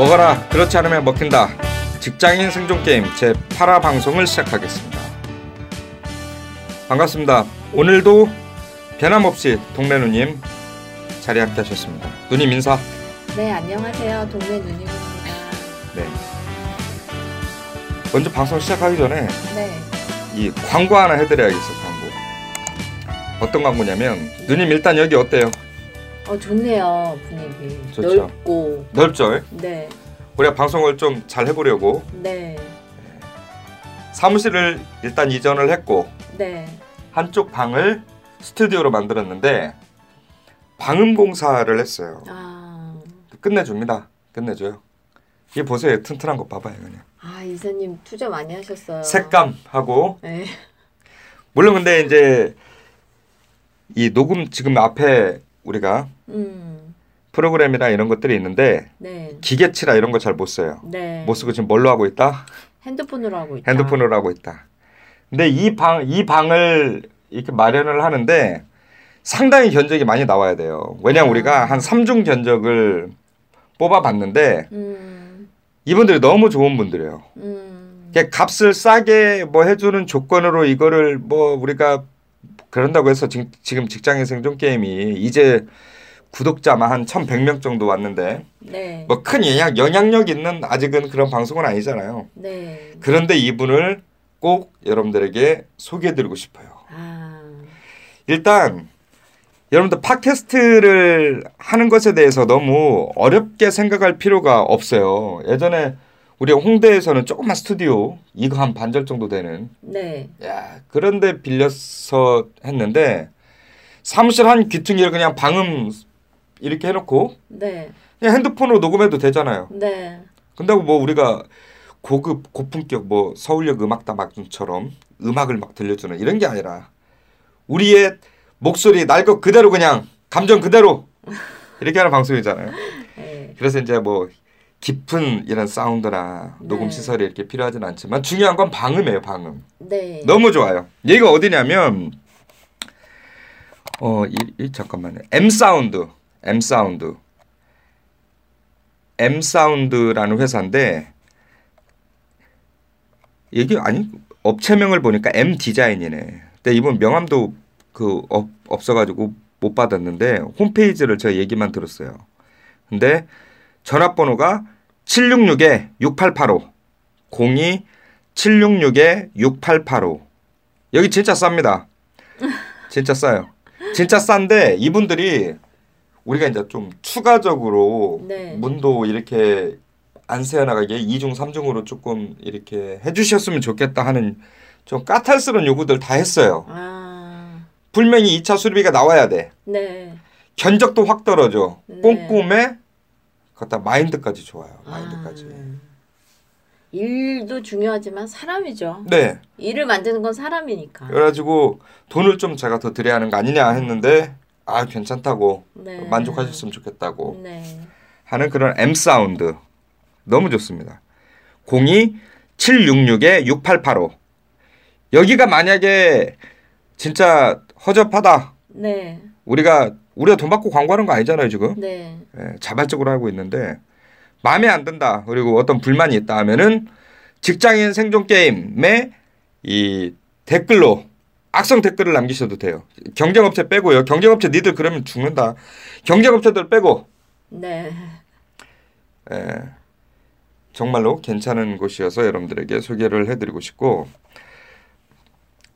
먹어라. 그렇지 않으면 먹힌다. 직장인 생존 게임 제 8화 방송을 시작하겠습니다. 반갑습니다. 오늘도 변함없이 동네 누님 자리 함께 하셨습니다. 누님 인사. 네, 안녕하세요. 동네 누님입니다. 네. 먼저 방송 시작하기 전에 네. 이 광고 하나 해드려야겠어 광고. 어떤 광고냐면 누님 일단 여기 어때요 어, 좋네요. 분위기. 좋죠. 넓고. 넓죠 네. 우리가 방송을 좀 잘 해보려고 네. 사무실을 일단 이전을 했고 네. 한쪽 방을 스튜디오로 만들었는데 방음 공사를 했어요. 아. 끝내줍니다. 끝내줘요. 이 보세요. 튼튼한 거 봐봐요. 그냥 아, 이사님 투자 많이 하셨어요. 색감하고 네. 물론 근데 이제 이 녹음 지금 앞에 우리가 음. 프로그램이나 이런 것들이 있는데 네. 기계치라 이런 거 잘 못 써요. 네. 못 쓰고 지금 뭘로 하고 있다? 핸드폰으로 하고 있다. 핸드폰으로 하고 있다. 근데 이 방 이 방을 이렇게 마련을 하는데 상당히 견적이 많이 나와야 돼요. 왜냐면 아. 우리가 한 3중 견적을 뽑아봤는데 음. 이분들이 너무 좋은 분들이에요. 음. 값을 싸게 뭐 해주는 조건으로 이거를 뭐 우리가 그런다고 해서 지금, 지금 직장인 생존 게임이 이제 구독자만 한 1,100명 정도 왔는데 네. 뭐큰 영향 영향력 있는 아직은 그런 방송은 아니잖아요. 네. 그런데 이분을 꼭 여러분들에게 소개해드리고 싶어요. 아. 일단 여러분들 팟캐스트를 하는 것에 대해서 너무 어렵게 생각할 필요가 없어요. 예전에 우리 홍대에서는 조그만 스튜디오 이거 한 반절 정도 되는 네. 야 그런데 빌려서 했는데 사무실 한 귀퉁이를 그냥 방음 이렇게 해놓고 네. 그냥 핸드폰으로 녹음해도 되잖아요. 네. 근다고 뭐 우리가 고급 고품격 뭐 서울역 음악다방처럼 음악을 막 들려주는 이런 게 아니라 우리의 목소리 날 것 그대로 그냥 감정 그대로 이렇게 하는 방송이잖아요. 네. 그래서 이제 뭐 깊은 이런 사운드나 녹음 네. 시설이 이렇게 필요하진 않지만 중요한 건 방음이에요, 방음. 네. 너무 좋아요. 얘가 어디냐면 어, 이, 이 잠깐만요. M 사운드. M 사운드. M 사운드라는 회사인데 이게 아니 업체명을 보니까 M 디자인이네. 근데 이번 명함도 그 없, 없어가지고 못 받았는데 홈페이지를 제가 얘기만 들었어요. 근데 전화번호가 766에 6885 02 766에 6885 여기 진짜 쌉니다. 진짜 싸요. 진짜 싼데 이분들이 우리가 이제 좀 추가적으로 네. 문도 이렇게 안 새어나가게 2중 3중으로 조금 이렇게 해주셨으면 좋겠다 하는 좀 까탈스러운 요구들 다 했어요. 아. 분명히 2차 수리비가 나와야 돼. 네. 견적도 확 떨어져. 네. 꼼꼼해. 거기다 마인드까지 좋아요. 마인드까지. 아. 일도 중요하지만 사람이죠. 네. 일을 만드는 건 사람이니까. 그래가지고 돈을 좀 제가 더 드려야 하는 거 아니냐 했는데 아 괜찮다고 네. 만족하셨으면 좋겠다고 네. 하는 그런 M 사운드 너무 좋습니다. 02 766에 6885 여기가 만약에 진짜 허접하다 네. 우리가 우리가 돈 받고 광고하는 거 아니잖아요 지금 네. 예, 자발적으로 하고 있는데 마음에 안 든다 그리고 어떤 불만이 있다 하면은 직장인 생존 게임에 이 댓글로 악성 댓글을 남기셔도 돼요 경쟁업체 빼고요 경쟁업체 니들 그러면 죽는다 경쟁업체들 빼고 네. 예, 정말로 괜찮은 곳이어서 여러분들에게 소개를 해드리고 싶고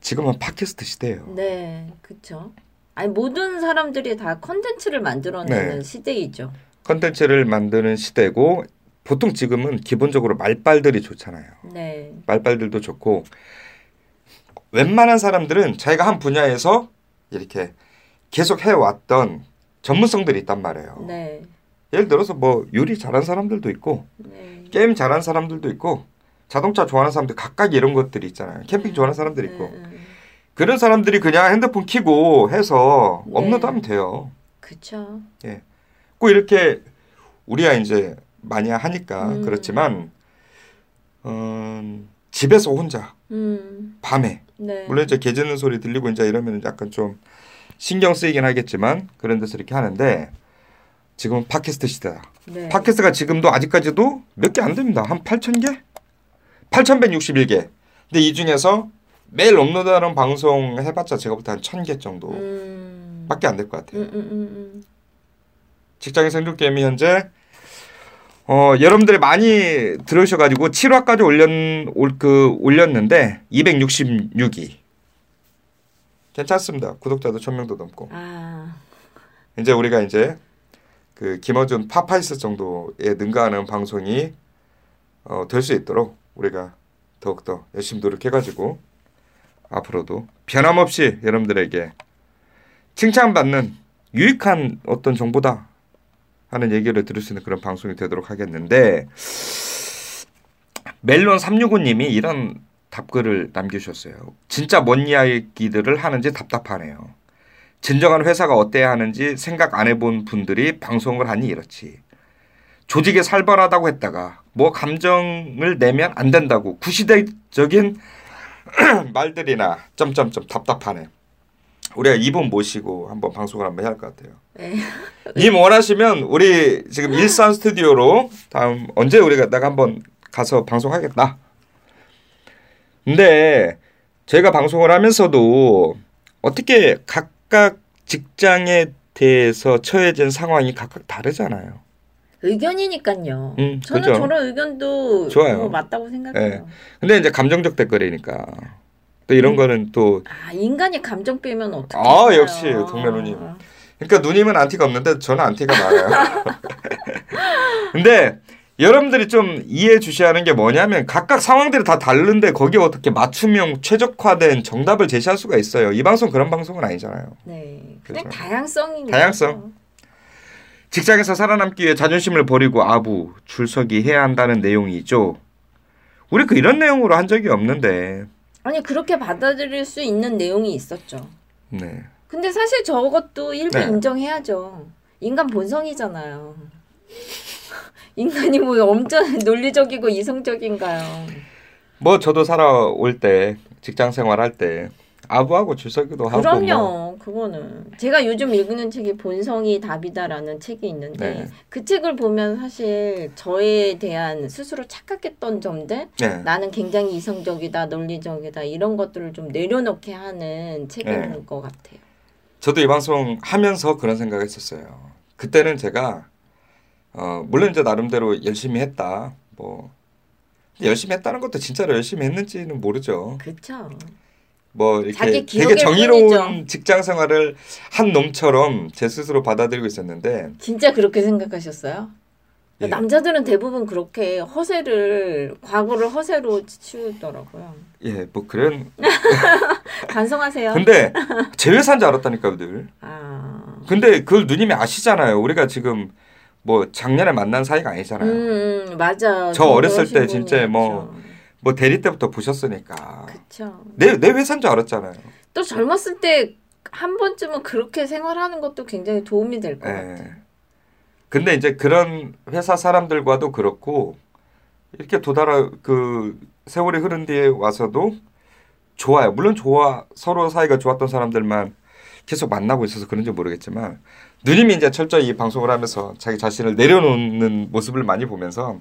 지금은 팟캐스트 시대예요 네. 그렇죠. 아니 모든 사람들이 다 컨텐츠를 만들어내는 네. 시대이죠. 컨텐츠를 만드는 시대고 보통 지금은 기본적으로 말빨들이 좋잖아요 네. 말빨들도 좋고 웬만한 사람들은 자기가 한 분야에서 이렇게 계속 해왔던 전문성들이 있단 말이에요. 네. 예를 들어서 뭐 요리 잘하는 사람들도 있고 네. 게임 잘하는 사람들도 있고 자동차 좋아하는 사람들 각각 이런 것들이 있잖아요. 캠핑 좋아하는 사람들이 있고 음, 그런 사람들이 그냥 핸드폰 키고 해서 네. 업로드하면 돼요. 그쵸. 꼭 이렇게 우리가 이제 많이 하니까 음. 그렇지만 음, 집에서 혼자 음. 밤에 네. 물론 이제 개 짖는 소리 들리고 이제 이러면 약간 좀 신경 쓰이긴 하겠지만 그런 데서 이렇게 하는데 지금은 팟캐스트 시대다. 네. 팟캐스트가 지금도 아직까지도 몇 개 안 됩니다. 한 8천 개? 8,161개. 근데 이 중에서 매일 업로드하는 방송 해봤자 제가 볼 때한 1,000개 정도밖에 음. 안될 것 같아요. 음, 음, 음, 직장인 생존 게임이 현재 어, 여러분들이 많이 들으셔가지고 7화까지 올렸 올, 그 올렸는데 266위. 괜찮습니다. 구독자도 1,000명도 넘고. 음. 아, 이제 우리가 이제 그 김어준 파파이스 정도에 능가하는 방송이 어, 될 수 있도록 우리가 더욱더 열심히 노력해가지고 앞으로도 변함없이 여러분들에게 칭찬받는 유익한 어떤 정보다 하는 얘기를 들을 수 있는 그런 방송이 되도록 하겠는데 멜론 365님이 이런 답글을 남겨주셨어요. 진짜 뭔 이야기들을 하는지 답답하네요. 진정한 회사가 어때야 하는지 생각 안 해본 분들이 방송을 하니 이렇지. 조직이 살벌하다고 했다가 뭐 감정을 내면 안 된다고 구시대적인 말들이나 점점점 답답하네. 우리가 이분 모시고 한번 방송을 한번 해야 할 것 같아요. 네. 님 원하시면 우리 지금 일산 스튜디오로 다음 언제 우리가 내가 한번 가서 방송하겠다. 근데 제가 방송을 하면서도 어떻게 각각 직장에 대해서 처해진 상황이 각각 다르잖아요. 의견이니까요. 음, 저는 그죠. 저런 의견도 좋아요. 뭐 맞다고 생각해요. 근데 이제 감정적 댓글이니까 또 이런 음. 거는 또 아 인간이 감정 빼면 어떻게? 아, 역시 동네 그러니까 누님은 안티가 없는데 저는 안티가 많아요. 근데 여러분들이 좀 이해해 주셔야 하는 게 뭐냐면 각각 상황들이 다 다른데 거기에 어떻게 맞춤형 최적화된 정답을 제시할 수가 있어요. 이 방송 그런 방송은 아니잖아요. 네, 그냥 그죠. 다양성이 다양성. 직장에서 살아남기 위해 자존심을 버리고 아부, 줄서기 해야 한다는 내용이죠. 우리 그 이런 내용으로 한 적이 없는데. 아니 그렇게 받아들일 수 있는 내용이 있었죠. 네. 근데 사실 저것도 일부 네. 인정해야죠. 인간 본성이잖아요. 인간이 뭐 엄청 논리적이고 이성적인가요? 뭐 저도 살아올 때 직장 생활할 때 아부하고 줄서기도 하고 그럼요. 뭐. 그거는 제가 요즘 읽는 책이 본성이 답이다라는 책이 있는데 네. 그 책을 보면 사실 저에 대한 스스로 착각했던 점들 네. 나는 굉장히 이성적이다, 논리적이다 이런 것들을 좀 내려놓게 하는 책인 네. 것 같아요. 저도 이 방송 하면서 그런 생각을 했었어요. 그때는 제가 어 물론 이제 나름대로 열심히 했다. 뭐 열심히 했다는 것도 진짜로 열심히 했는지는 모르죠. 그렇죠. 뭐 이렇게 되게 정의로운 뿐이죠. 직장 생활을 한 놈처럼 제 스스로 받아들이고 있었는데 진짜 그렇게 생각하셨어요? 예. 남자들은 대부분 그렇게 허세를 과거를 허세로 치우더라고요. 예, 뭐 그런 반성하세요. 근데 제 회사인 줄 알았다니까요, 늘. 아, 근데 그걸 누님이 아시잖아요. 우리가 지금 뭐 작년에 만난 사이가 아니잖아요. 음, 음 맞아. 저 어렸을 때 진짜 뭐- 그렇죠. 뭐 대리 때부터 보셨으니까 그쵸. 내내 회사인 줄 알았잖아요. 또 젊었을 때 한 번쯤은 그렇게 생활하는 것도 굉장히 도움이 될 것 같아요. 예. 근데 이제 그런 회사 사람들과도 그렇고 이렇게 도달하 그 세월이 흐른 뒤에 와서도 좋아요. 물론 좋아 서로 사이가 좋았던 사람들만 계속 만나고 있어서 그런지 모르겠지만 누님이 이제 철저히 이 방송을 하면서 자기 자신을 내려놓는 모습을 많이 보면서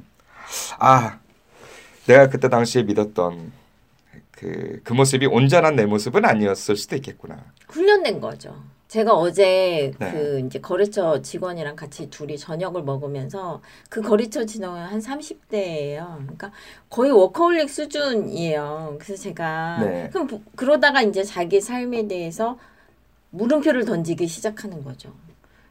아 내가 그때 당시에 믿었던 그, 그 모습이 온전한 내 모습은 아니었을 수도 있겠구나. 훈련된 거죠. 제가 어제 네. 그 이제 거래처 직원이랑 같이 둘이 저녁을 먹으면서 그 거래처 직원은 한 30대예요. 그러니까 거의 워커홀릭 수준이에요. 그래서 제가 네. 그럼 부- 그러다가 이제 자기 삶에 대해서 물음표를 던지기 시작하는 거죠.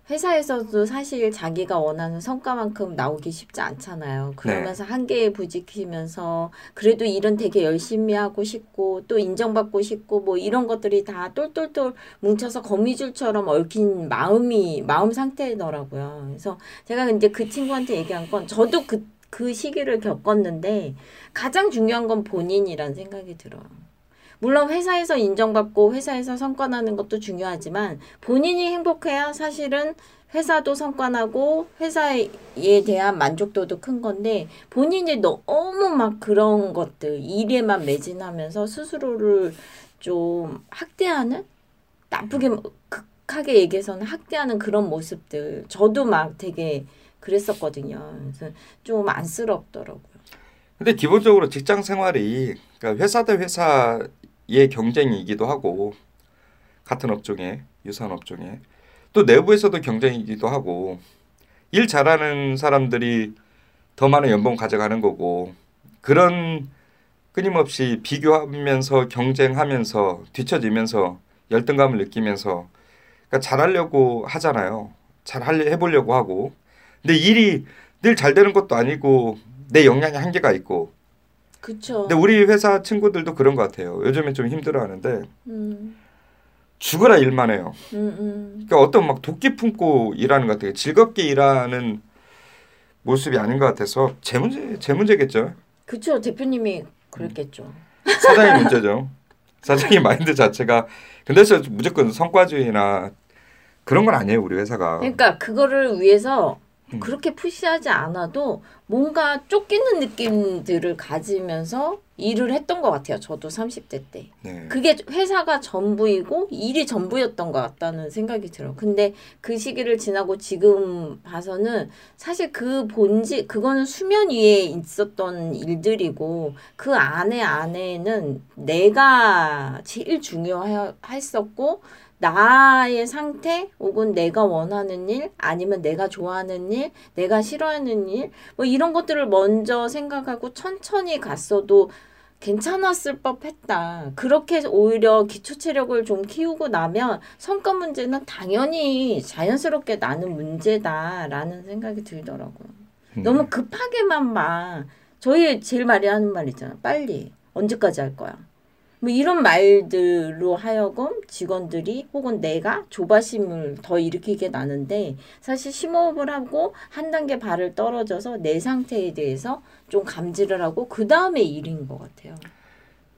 회사에서도 사실 자기가 원하는 성과만큼 나오기 쉽지 않잖아요. 그러면서 한계에 부딪히면서 그래도 일은 되게 열심히 하고 싶고 또 인정받고 싶고 뭐 이런 것들이 다 똘똘똘 뭉쳐서 거미줄처럼 얽힌 마음이 마음 상태더라고요. 그래서 제가 이제 그 친구한테 얘기한 건 저도 그, 그 시기를 겪었는데 가장 중요한 건 본인이란 생각이 들어요. 물론 회사에서 인정받고 회사에서 성과 나는 것도 중요하지만 본인이 행복해야 사실은 회사도 성과 나고 회사에 대한 만족도도 큰 건데 본인이 너무 막 그런 것들 일에만 매진하면서 스스로를 좀 학대하는 나쁘게 그- 정확하게 얘기해서는 학대하는 그런 모습들 저도 막 되게 그랬었거든요. 그래서 좀 안쓰럽더라고요. 근데 기본적으로 직장 생활이 그러니까 회사 대 회사 의 경쟁이기도 하고 같은 업종에 유사한 업종에 또 내부에서도 경쟁이기도 하고 일 잘하는 사람들이 더 많은 연봉 가져가는 거고 그런 끊임없이 비교하면서 경쟁하면서 뒤처지면서 열등감을 느끼면서 그러니까 잘하려고 하잖아요. 잘 해보려고 하고 근데 일이 늘 잘 되는 것도 아니고 내 역량이 한계가 있고 그쵸. 근데 우리 회사 친구들도 그런 것 같아요. 요즘에 좀 힘들어하는데 음, 죽어라 일만 해요. 음, 음. 그러니까 어떤 막 도끼 품고 일하는 것 같아요. 즐겁게 일하는 모습이 아닌 것 같아서 제 문제 제 문제겠죠. 그쵸. 대표님이 그랬겠죠. 사장의 문제죠. 사장의 마인드 자체가 근데 저 무조건 성과주의나 그런 건 아니에요 우리 회사가. 그러니까 그거를 위해서 음. 그렇게 푸시하지 않아도 뭔가 쫓기는 느낌들을 가지면서 일을 했던 것 같아요. 저도 30대 때. 네. 그게 회사가 전부이고 일이 전부였던 것 같다는 생각이 들어요. 근데 그 시기를 지나고 지금 봐서는 사실 그 본질, 그거는 수면 위에 있었던 일들이고 그 안에 안에는 내가 제일 중요했었고 나의 상태 혹은 내가 원하는 일 아니면 내가 좋아하는 일 내가 싫어하는 일 뭐 이런 것들을 먼저 생각하고 천천히 갔어도 괜찮았을 법했다. 그렇게 오히려 기초 체력을 좀 키우고 나면 성과 문제는 당연히 자연스럽게 나는 문제다라는 생각이 들더라고요. 음. 너무 급하게만 막 저희 제일 많이 하는 말 있잖아. 빨리 언제까지 할 거야. 뭐 이런 말들로 하여금 직원들이 혹은 내가 조바심을 더 일으키게 나는데 사실 심호흡을 하고 한 단계 발을 떨어져서 내 상태에 대해서 좀 감지를 하고 그 다음에 일인 것 같아요.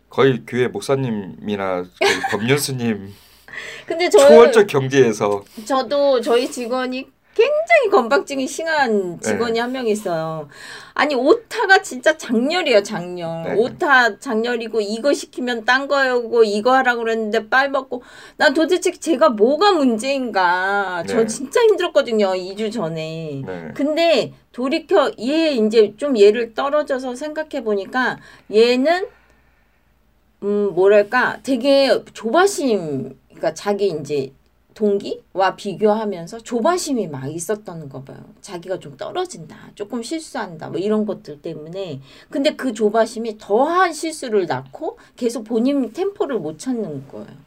거의 교회 목사님이나 그 법륜스님 근데 저 초월적 경지에서 저도 저희 직원이 굉장히 건박증이 심한 직원이 한명 있어요. 아니 오타가 진짜 장렬이에요, 장렬. 네. 오타 장렬이고 이거 시키면 딴 거고 이거 하라고 그랬는데 빨 먹고 난 도대체 제가 뭐가 문제인가. 저 네. 진짜 힘들었거든요, 2주 전에. 네. 근데 돌이켜 얘 이제 좀 얘를 떨어져서 생각해 보니까 얘는 음 뭐랄까 되게 조바심 그러니까 자기 이제 동기와 비교하면서 조바심이 막 있었다는 거 봐요. 자기가 좀 떨어진다. 조금 실수한다. 뭐 이런 것들 때문에. 근데 그 조바심이 더한 실수를 낳고 계속 본인 템포를 못 찾는 거예요.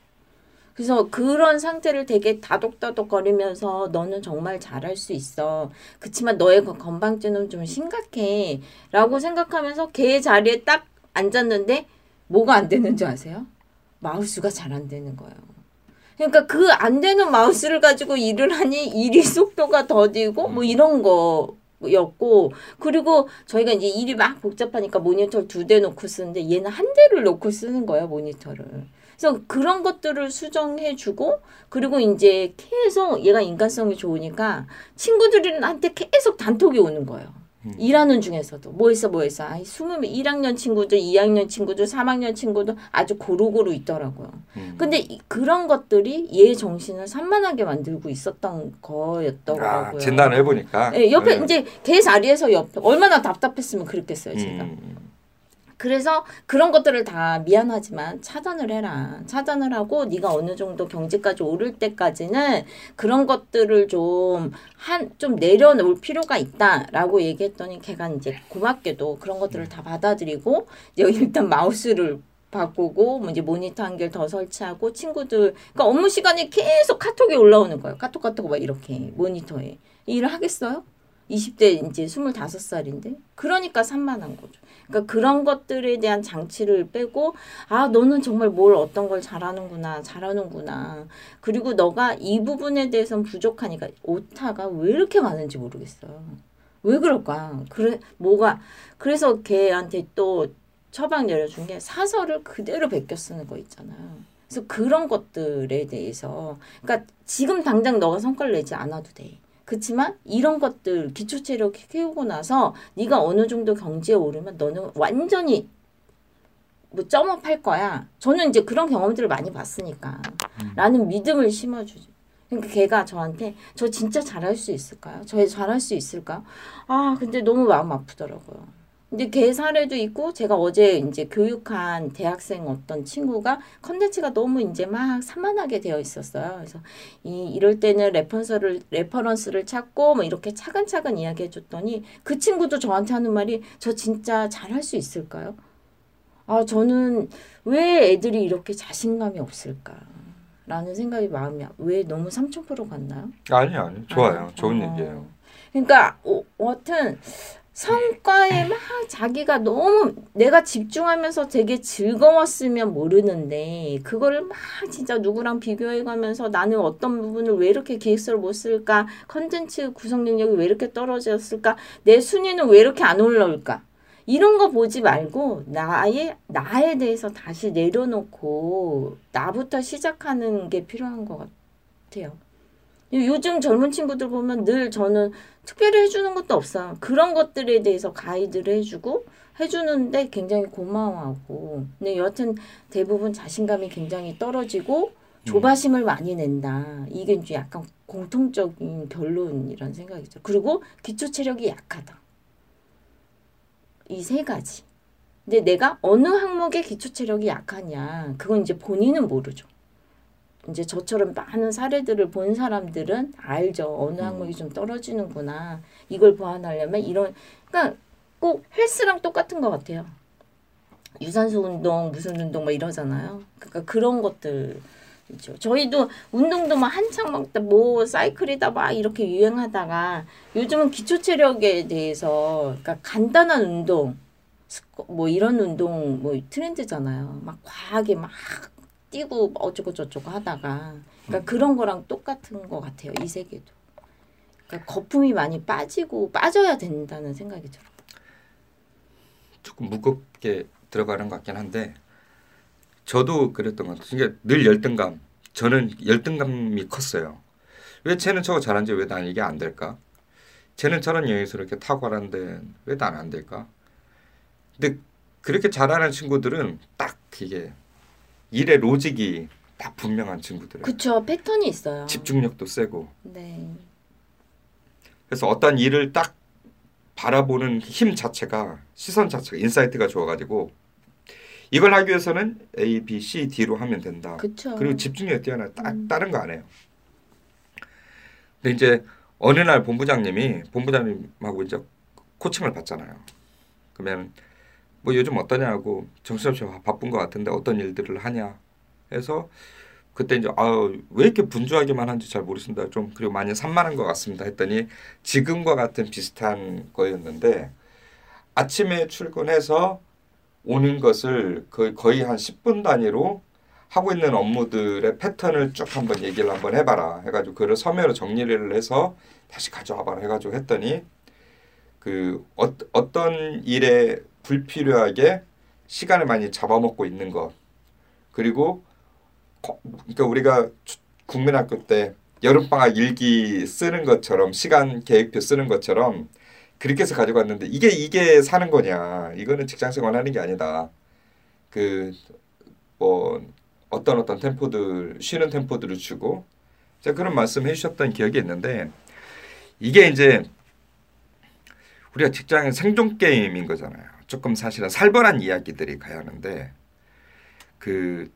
그래서 그런 상태를 되게 다독다독 거리면서 너는 정말 잘할 수 있어. 그치만 너의 그 건방증은 좀 심각해. 라고 생각하면서 걔 자리에 딱 앉았는데 뭐가 안 되는 줄 아세요? 마우스가 잘 안 되는 거예요. 그러니까 그 안 되는 마우스를 가지고 일을 하니 일이 속도가 더디고 뭐 이런 거 였고 그리고 저희가 이제 일이 막 복잡하니까 모니터를 두 대 놓고 쓰는데 얘는 한 대를 놓고 쓰는 거예요 모니터를. 그래서 그런 것들을 수정해주고 그리고 이제 계속 얘가 인간성이 좋으니까 친구들한테 계속 단톡이 오는 거예요. 일하는 중에서도 뭐 했어 뭐 했어 아이 스물 1학년 친구들 2학년 친구들 3학년 친구들 아주 고루고루 있더라고요. 음. 근데 이- 그런 것들이 얘 정신을 산만하게 만들고 있었던 거였더라고요. 아, 진단을 해보니까. 예, 옆에 네. 이제 걔 자리에서 옆에 얼마나 답답했으면 그랬겠어요, 제가. 음. 그래서 그런 것들을 다 미안하지만 차단을 해라. 차단을 하고 네가 어느 정도 경지까지 오를 때까지는 그런 것들을 좀 한 좀 내려놓을 필요가 있다라고 얘기했더니 걔가 이제 고맙게도 그런 것들을 다 받아들이고 일단 마우스를 바꾸고 뭐 이제 모니터 한 개를 더 설치하고 친구들 그러니까 업무 시간에 계속 카톡이 올라오는 거예요. 카톡 카톡 막 이렇게 모니터에 일을 하겠어요? 20대 이제 25살인데 그러니까 산만한 거죠. 그러니까 그런 것들에 대한 장치를 빼고 아 너는 정말 뭘 어떤 걸 잘하는구나 잘하는구나 그리고 너가 이 부분에 대해서는 부족하니까 오타가 왜 이렇게 많은지 모르겠어요. 왜 그럴까? 그래 뭐가 그래서 걔한테 또 처방 내려준 게 사설을 그대로 베껴 쓰는 거 있잖아요. 그래서 그런 것들에 대해서 그러니까 지금 당장 너가 성과를 내지 않아도 돼. 그렇지만 이런 것들 기초 체력 키우고 나서 네가 어느 정도 경지에 오르면 너는 완전히 뭐 점업할 거야. 저는 이제 그런 경험들을 많이 봤으니까. 라는 믿음을 심어주지. 그러니까 걔가 저한테 저 진짜 잘할 수 있을까요? 저 잘할 수 있을까요? 아 근데 너무 마음 아프더라고요. 근데 걔 사례도 있고 제가 어제 이제 교육한 대학생 어떤 친구가 컨텐츠가 너무 이제 막 산만하게 되어 있었어요. 그래서 이 이럴 때는 reference를 reference를 찾고 뭐 이렇게 차근차근 이야기해 줬더니 그 친구도 저한테 하는 말이 저 진짜 잘할 수 있을까요? 아 저는 왜 애들이 이렇게 자신감이 없을까? 라는 생각이 마음이 왜 너무 삼천포로 갔나요? 아니요, 아니요. 좋아요. 아니요. 좋은 어. 얘기예요. 그러니까 어, 여튼 성과에 막 자기가 너무 내가 집중하면서 되게 즐거웠으면 모르는데 그거를 막 진짜 누구랑 비교해가면서 나는 어떤 부분을 왜 이렇게 기획서를 못 쓸까? 컨텐츠 구성 능력이 왜 이렇게 떨어졌을까? 내 순위는 왜 이렇게 안 올라올까? 이런 거 보지 말고 나의 나에 대해서 다시 내려놓고 나부터 시작하는 게 필요한 것 같아요. 요즘 젊은 친구들 보면 늘 저는 특별히 해주는 것도 없어요. 그런 것들에 대해서 가이드를 해주고 해주는데 굉장히 고마워하고. 근데 여하튼 대부분 자신감이 굉장히 떨어지고 조바심을 많이 낸다. 이게 이제 약간 공통적인 결론이란 생각이죠. 그리고 기초 체력이 약하다. 이 세 가지. 근데 내가 어느 항목의 기초 체력이 약하냐, 그건 이제 본인은 모르죠. 이제 저처럼 많은 사례들을 본 사람들은 알죠. 어느 항목이 좀 떨어지는구나. 이걸 보완하려면 이런, 그러니까 꼭 헬스랑 똑같은 것 같아요. 유산소 운동, 무슨 운동 막 이러잖아요. 그러니까 그런 것들. 있죠. 저희도 운동도 막 한창 막뭐 사이클이다 막 이렇게 유행하다가 요즘은 기초 체력에 대해서 그러니까 간단한 운동 뭐 이런 운동 뭐 트렌드잖아요. 막 과하게 막 뛰고 어쩌고 저쩌고 하다가 그러니까 그런 거랑 똑같은 것 같아요. 이 세계도. 그러니까 거품이 많이 빠지고 빠져야 된다는 생각이 들어요. 조금 무겁게 들어가는 것 같긴 한데 저도 그랬던 것 같아요. 그러니까 늘 열등감. 저는 열등감이 컸어요. 왜 쟤는 저거 잘하는지 왜 난 이게 안 될까? 쟤는 저런 영역에서 이렇게 탁월한데 왜 난 안 될까? 근데 그렇게 잘하는 친구들은 딱 이게 일의 로직이 딱 분명한 친구들. 그쵸 패턴이 있어요. 집중력도 세고. 네. 그래서 어떤 일을 딱 바라보는 힘 자체가 시선 자체가 insight가 좋아가지고 이걸 하기 위해서는 A, B, C, D로 하면 된다. 그쵸. 그리고 집중력이 뛰어나 딱 음. 다른 거 안 해요. 근데 이제 어느 날 본부장님이 본부장님하고 이제 코칭을 받잖아요. 그러면 뭐 요즘 어떠냐고 정신없이 바쁜 것 같은데 어떤 일들을 하냐 해서 그때 이제 아왜 이렇게 분주하게만 한지 잘 모르신다. 좀 그리고 많이 산만한 것 같습니다. 했더니 지금과 같은 비슷한 거였는데 아침에 출근해서 오는 것을 거의 거의 한 10분 단위로 하고 있는 업무들의 패턴을 쭉 한번 얘기를 한번 해봐라 해가지고 그걸 서면으로 정리를 해서 다시 가져와봐라 해가지고 했더니 그 어, 어떤 일에 불필요하게 시간을 많이 잡아먹고 있는 것. 그리고 거- 그러니까 우리가 주- 국민학교 때 여름방학 일기 쓰는 것처럼 시간 계획표 쓰는 것처럼 그렇게 해서 가지고 왔는데 이게 이게 사는 거냐? 이거는 직장생활 하는 게 아니다. 그 뭐 어떤 어떤 템포들 쉬는 템포들을 주고 제가 그런 말씀 해주셨던 기억이 있는데 이게 이제 우리가 직장의 생존 게임인 거잖아요. 조금 사실은 살벌한 이야기들이 가야 하는데 그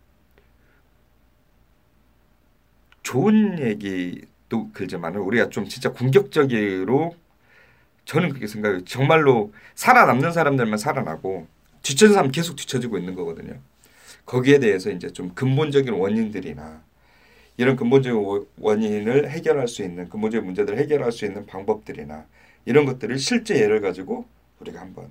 좋은 얘기도 그지만 우리가 좀 진짜 공격적으로 저는 그렇게 생각해요. 정말로 살아남는 사람들만 살아나고 뒤처진 사람 계속 뒤처지고 있는 거거든요. 거기에 대해서 이제 좀 근본적인 원인들이나 이런 근본적인 워- 원인을 해결할 수 있는 근본적인 문제들을 해결할 수 있는 방법들이나 이런 것들을 실제 예를 가지고 우리가 한번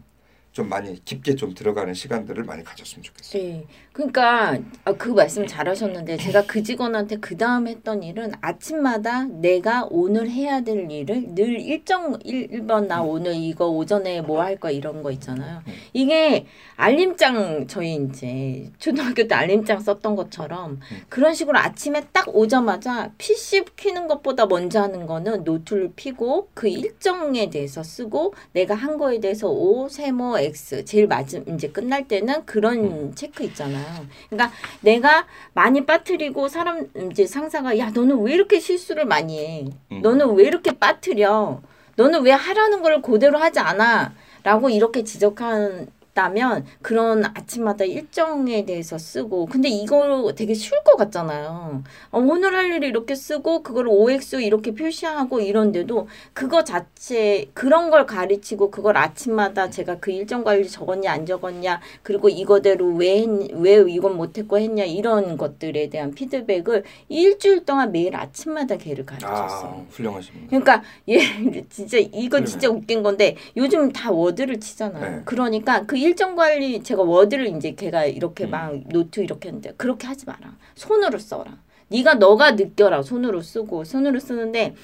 좀 많이 깊게 좀 들어가는 시간들을 많이 가졌으면 좋겠어요. 네. 그러니까 아, 그 말씀 잘하셨는데 제가 그 직원한테 그 다음 했던 일은 아침마다 내가 오늘 해야 될 일을 늘 일정 일 1번 나 오늘 이거 오전에 뭐 할 거 이런 거 있잖아요. 이게 알림장 저희 이제 초등학교 때 알림장 썼던 것처럼 그런 식으로 아침에 딱 오자마자 PC 키는 것보다 먼저 하는 거는 노트를 피고 그 일정에 대해서 쓰고 내가 한 거에 대해서 O, 세모, X 제일 맞음 이제 끝날 때는 그런 음. 체크 있잖아요. 그러니까 내가 많이 빠뜨리고 사람 이제 상사가 야 너는 왜 이렇게 실수를 많이 해? 음. 너는 왜 이렇게 빠뜨려? 너는 왜 하라는 걸 그대로 하지 않아? 라고 이렇게 지적한 다면 그런 아침마다 일정에 대해서 쓰고 근데 이거 되게 쉬울 것 같잖아요. 어, 오늘 할 일을 이렇게 쓰고 그걸 OX 이렇게 표시하고 이런데도 그거 자체 그런 걸 가르치고 그걸 아침마다 제가 그 일정 관리 적었냐 안 적었냐 그리고 이거대로 왜, 했, 왜 이건 못했고 했냐 이런 것들에 대한 피드백을 일주일 동안 매일 아침마다 걔를 가르쳤어요. 아, 훌륭하십니다. 그러니까 얘 진짜 이건 진짜 웃긴 건데 요즘 다 워드를 치잖아요. 네. 그러니까 그 일정 관리 제가 워드를 이제 걔가 이렇게 음. 막 노트 이렇게 했는데 그렇게 하지 마라. 손으로 써라. 네가 너가 느껴라. 손으로 쓰고 손으로 쓰는데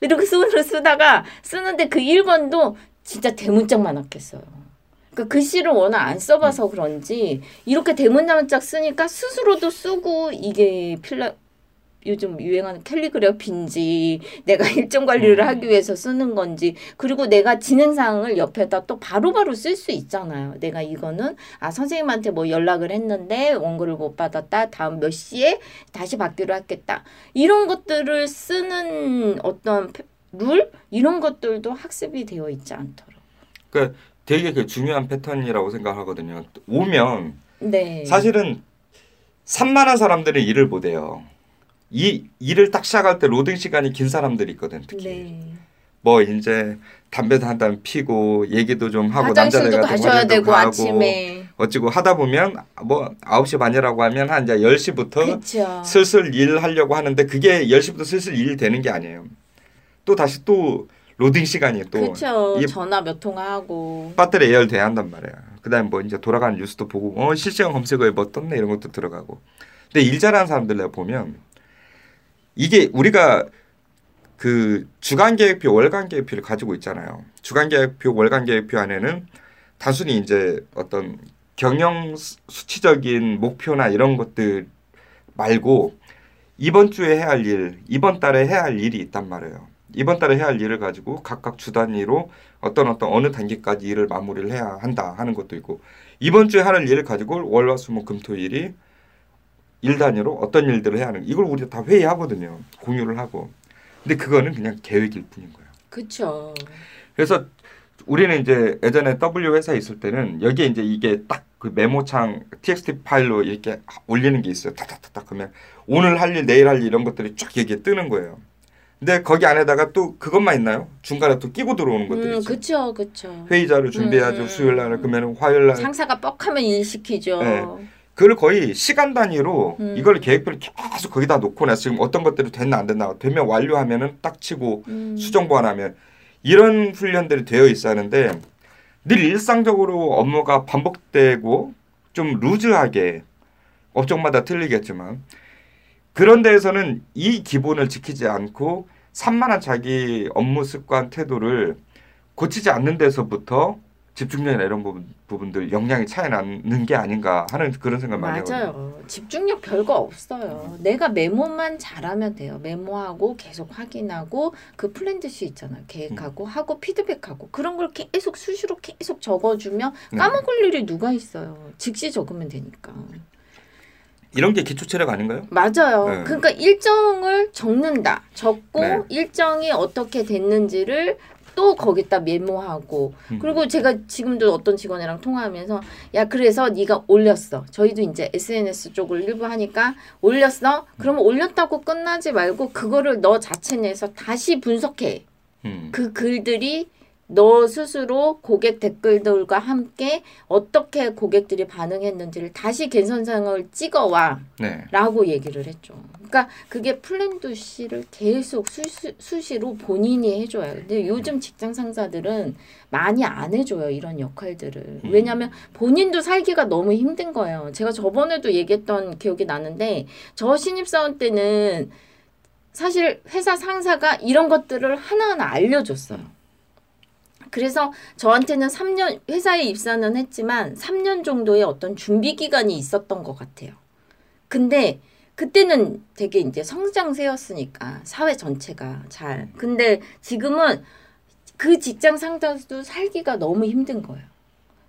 이렇게 손으로 쓰다가 쓰는데 그 1번도 진짜 대문짝만 하게 써요. 그러니까 글씨를 워낙 안 써봐서 그런지 이렇게 대문짝만 쓰니까 스스로도 쓰고 이게 필라 요즘 유행하는 캘리그래피인지 내가 일정 관리를 음. 하기 위해서 쓰는 건지 그리고 내가 진행사항을 옆에다 또 바로바로 쓸 수 있잖아요. 내가 이거는 아 선생님한테 뭐 연락을 했는데 원고를 못 받았다. 다음 몇 시에 다시 받기로 했겠다. 이런 것들을 쓰는 어떤 페- 룰 이런 것들도 학습이 되어 있지 않도록. 그러니까 되게 그 중요한 패턴이라고 생각하거든요. 오면 네. 사실은 산만한 사람들은 일을 못 해요. 이 일을 딱 시작할 때 로딩 시간이 긴 사람들이 있거든 특히. 네. 뭐 이제 담배도 한잔 피고 얘기도 좀 하고 남자들과 좀 가셔야 되고 가고 아침에. 어찌고 하다 보면 뭐 9시 반이라고 하면 한 이제 10시부터 그렇죠. 슬슬 일 하려고 하는데 그게 10시부터 슬슬 일 되는 게 아니에요. 또 다시 또 로딩 시간이 또. 이- 전화 몇 통하고. 배터리 예열돼야 한단 말이야. 그다음에 뭐 이제 돌아가는 뉴스도 보고 어 실시간 검색어에 뭐 떴네 이런 것도 들어가고. 근데 일 잘하는 사람들 내가 보면 이게 우리가 그 주간 계획표, 월간 계획표를 가지고 있잖아요. 주간 계획표, 월간 계획표 안에는 단순히 이제 어떤 경영 수- 수치적인 목표나 이런 것들 말고 이번 주에 해야 할 일, 이번 달에 해야 할 일이 있단 말이에요. 이번 달에 해야 할 일을 가지고 각각 주 단위로 어떤 어떤 어느 단계까지 일을 마무리를 해야 한다 하는 것도 있고 이번 주에 할 일을 가지고 월화수목금토일이 일 단위로 어떤 일들을 해야 하는 이걸 우리가 다 회의하거든요. 공유를 하고. 근데 그거는 그냥 계획일 뿐인 거예요. 그렇죠. 그래서 우리는 이제 예전에 W 회사에 있을 때는 여기에 이제 이게 딱 그 메모창 TXT 파일로 이렇게 올리는 게 있어요. 타타타타 그러면 오늘 할 일, 내일 할 일 이런 것들이 쫙 여기에 뜨는 거예요. 근데 거기 안에다가 또 그것만 있나요? 중간에 또 끼고 들어오는 것들이 음, 있죠. 그렇죠, 그렇죠. 회의자를 준비해야죠. 음. 수요일 날 그러면 화요일 날 상사가 뻑하면 일 시키죠. 네. 그걸 거의 시간 단위로 음. 이걸 계획표를 계속 거기다 놓고 나서 지금 어떤 것들이 됐나 안 됐나 되면 완료하면은 딱 치고 음. 수정 보완하면 이런 훈련들이 되어 있어야 하는데 늘 일상적으로 업무가 반복되고 좀 루즈하게 업종마다 틀리겠지만 그런 데에서는 이 기본을 지키지 않고 산만한 자기 업무 습관 태도를 고치지 않는 데서부터 집중력이나 이런 부분, 부분들 영향이 차이 나는 게 아닌가 하는 그런 생각 많이 하거든요. 맞아요. 집중력 별거 없어요. 내가 메모만 잘하면 돼요. 메모하고 계속 확인하고 그 플랜드시 있잖아요. 계획하고 음. 하고 피드백하고 그런 걸 계속 수시로 계속 적어주면 네. 까먹을 일이 누가 있어요. 즉시 적으면 되니까. 이런 게 기초 체력 아닌가요? 맞아요. 네. 그러니까 일정을 적는다. 적고 네. 일정이 어떻게 됐는지를 또 거기다 메모하고 음. 그리고 제가 지금도 어떤 직원이랑 통화하면서 야 그래서 네가 올렸어. 저희도 이제 SNS 쪽을 일부 하니까 올렸어. 그러면 올렸다고 끝나지 말고 그거를 너 자체 내서 다시 분석해. 음. 그 글들이 너 스스로 고객 댓글들과 함께 어떻게 고객들이 반응했는지를 다시 개선상을 찍어와. 네. 라고 얘기를 했죠. 그러니까 그게 플랜도 씨를 계속 수시, 수시로 본인이 해줘요. 근데 요즘 직장 상사들은 많이 안 해줘요. 이런 역할들을. 음. 왜냐하면 본인도 살기가 너무 힘든 거예요. 제가 저번에도 얘기했던 기억이 나는데 저 신입사원 때는 사실 회사 상사가 이런 것들을 하나하나 알려줬어요. 그래서 저한테는 3년 회사에 입사는 했지만 3년 정도의 어떤 준비 기간이 있었던 것 같아요. 근데 그때는 되게 이제 성장세였으니까 사회 전체가 잘. 근데 지금은 그 직장 상사도 살기가 너무 힘든 거예요.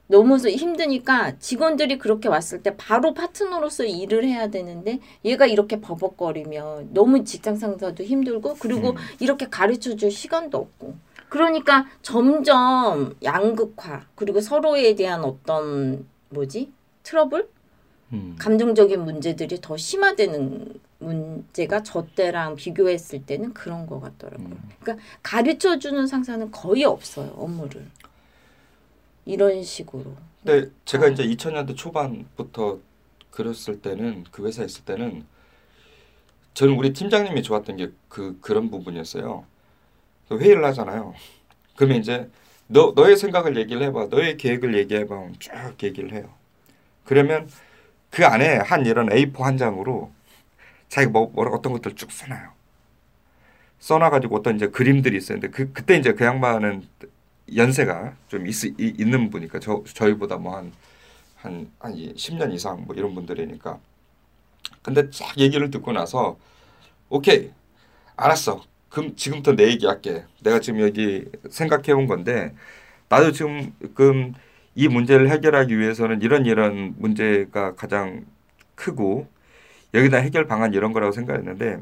너무 힘드니까 직원들이 그렇게 왔을 때 바로 파트너로서 일을 해야 되는데 얘가 이렇게 버벅거리면 너무 직장 상사도 힘들고 그리고 음. 이렇게 가르쳐 줄 시간도 없고 그러니까 점점 양극화 그리고 서로에 대한 어떤 뭐지 트러블 음. 감정적인 문제들이 더 심화되는 문제가 저 때랑 비교했을 때는 그런 것 같더라고요. 음. 그러니까 가르쳐 주는 상사는 거의 없어요 업무를 이런 식으로. 근데 제가 어. 이제 2000년대 초반부터 그랬을 때는 그 회사에 있을 때는 저는 우리 팀장님이 좋았던 게 그 그런 부분이었어요. 그 회의를 하잖아요. 그러면 이제 너 너의 생각을 얘기를 해봐, 너의 계획을 얘기해봐, 쭉 얘기를 해요. 그러면 그 안에 한 이런 A4 한 장으로 자기가 뭐, 뭐 어떤 것들 쭉 써놔요. 써놔가지고 어떤 이제 그림들이. 근데 그 그때 이제 그 양반은 연세가 좀 있, 이- 있는 분이니까 저 저희보다 뭐한한 한 10년 이상 뭐 이런 분들이니까. 근데 쫙 얘기를 듣고 나서 오케이 알았어. 그럼 지금부터 내 얘기할게. 내가 지금 여기 생각해 온 건데 나도 지금 그 이 문제를 해결하기 위해서는 이런 이런 문제가 가장 크고 여기다 해결 방안 이런 거라고 생각했는데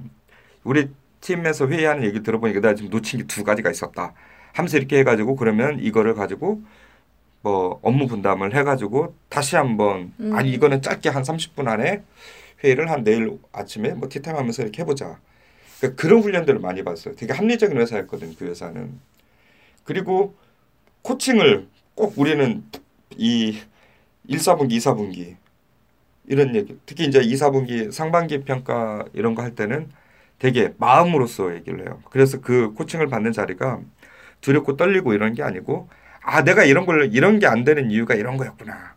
우리 팀에서 회의하는 얘기 들어보니까 내가 지금 놓친 게 두 가지가 있었다. 하면서 이렇게 해가지고 그러면 이거를 가지고 뭐 업무 분담을 해가지고 다시 한번 음. 아니 이거는 짧게 한 30분 안에 회의를 한 내일 아침에 뭐 티타임 하면서 이렇게 해보자. 그러니까 그런 훈련들을 많이 봤어요. 되게 합리적인 회사였거든 그 회사는. 그리고 코칭을 꼭 우리는 이 1, 4분기, 2, 4분기 이런 얘기 특히 이제 2, 4분기 상반기 평가 이런 거 할 때는 되게 마음으로써 얘기를 해요. 그래서 그 코칭을 받는 자리가 두렵고 떨리고 이런 게 아니고 아 내가 이런 걸 이런 게 안 되는 이유가 이런 거였구나.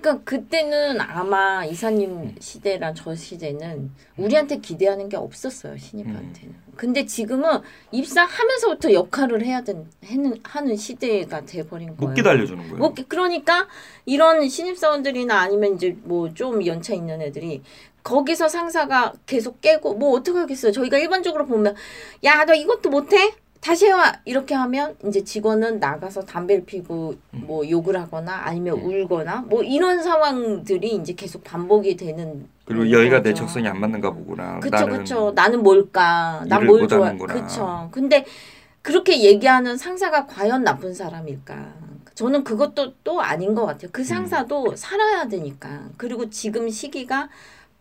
그러니까 그때는 아마 이사님 시대랑 저 시대는 우리한테 기대하는 게 없었어요 신입한테는. 근데 지금은 입사하면서부터 역할을 해야 된 해는 하는 시대가 돼버린 거예요. 못 기다려주는 거예요. 뭐 그러니까 이런 신입사원들이나 아니면 이제 뭐 좀 연차 있는 애들이 거기서 상사가 계속 깨고 뭐 어떻게 하겠어요. 저희가 일반적으로 보면 야 너 이것도 못해? 다시 해와 이렇게 하면 이제 직원은 나가서 담배를 피고 뭐 욕을 하거나 아니면 음. 울거나 뭐 이런 상황들이 이제 계속 반복이 되는 그리고 여기가 내. 적성이 안 맞는가 보구나. 그쵸 나는 그쵸 나는 뭘까 난뭘못 좋아. 그쵸 근데 그렇게 얘기하는 상사가 과연 나쁜 사람일까 저는 그것도 또 아닌 것 같아요 음. 그 상사도 살아야 되니까 그리고 지금 시기가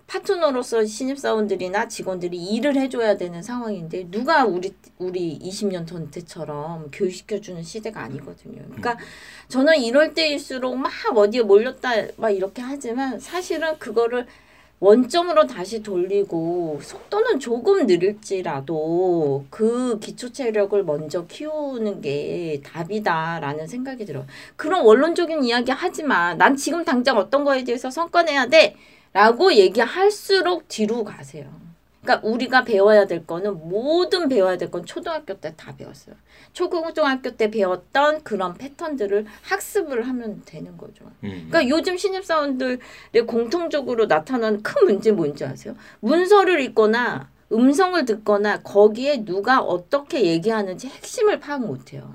파트너로서 신입사원들이나 직원들이 일을 해줘야 되는 상황인데 누가 우리 우리 20년 전 때처럼 교육시켜주는 시대가 아니거든요. 그러니까 저는 이럴 때일수록 막 어디에 몰렸다 막 이렇게 하지만 사실은 그거를 원점으로 다시 돌리고 속도는 조금 느릴지라도 그 기초 체력을 먼저 키우는 게 답이다라는 생각이 들어요. 그런 원론적인 이야기 하지 마. 난 지금 당장 어떤 거에 대해서 성과 내야 돼. 라고 얘기할수록 뒤로 가세요. 그러니까 우리가 배워야 될 거는 모든 배워야 될 건 초등학교 때 다 배웠어요. 초고등학교 때 배웠던 그런 패턴들을 학습을 하면 되는 거죠. 음. 그러니까 요즘 신입사원들의 공통적으로 나타나는 큰 문제 뭔지 아세요? 문서를 읽거나 음성을 듣거나 거기에 누가 어떻게 얘기하는지 핵심을 파악 못해요.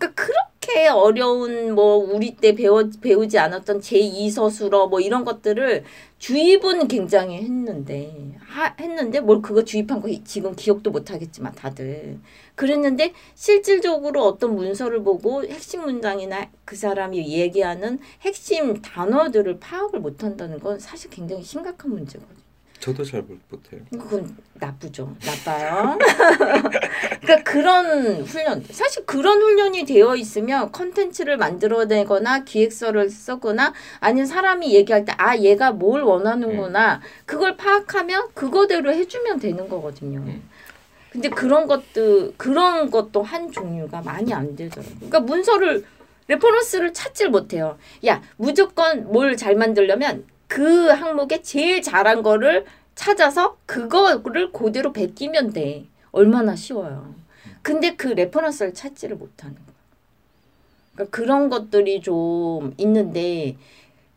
그러니까 그렇게 어려운 뭐 우리 때 배워 배우지 않았던 제2서술어 뭐 이런 것들을 주입은 굉장히 했는데 하, 했는데 뭘 그거 주입한 거 지금 기억도 못 하겠지만 다들 그랬는데 실질적으로 어떤 문서를 보고 핵심 문장이나 그 사람이 얘기하는 핵심 단어들을 파악을 못 한다는 건 사실 굉장히 심각한 문제거든요. 저도 잘 못- 못해요. 그건 나쁘죠. 나빠요. 그러니까 그런 훈련, 사실 그런 훈련이 되어 있으면 컨텐츠를 만들어내거나 기획서를 쓰거나 아니면 사람이 얘기할 때 아 얘가 뭘 원하는구나 그걸 파악하면 그거대로 해주면 되는 거거든요. 음. 근데 그런 것도 그런 것도 한 종류가 많이 안 되더라고요. 그러니까 문서를 reference를 찾질 못해요. 야 무조건 뭘 잘 만들려면 그 항목에 제일 잘한 거를 찾아서 그거를 그대로 베끼면 돼. 얼마나 쉬워요. 근데 그 reference를 찾지를 못하는. 그러니까 그런 것들이 좀 있는데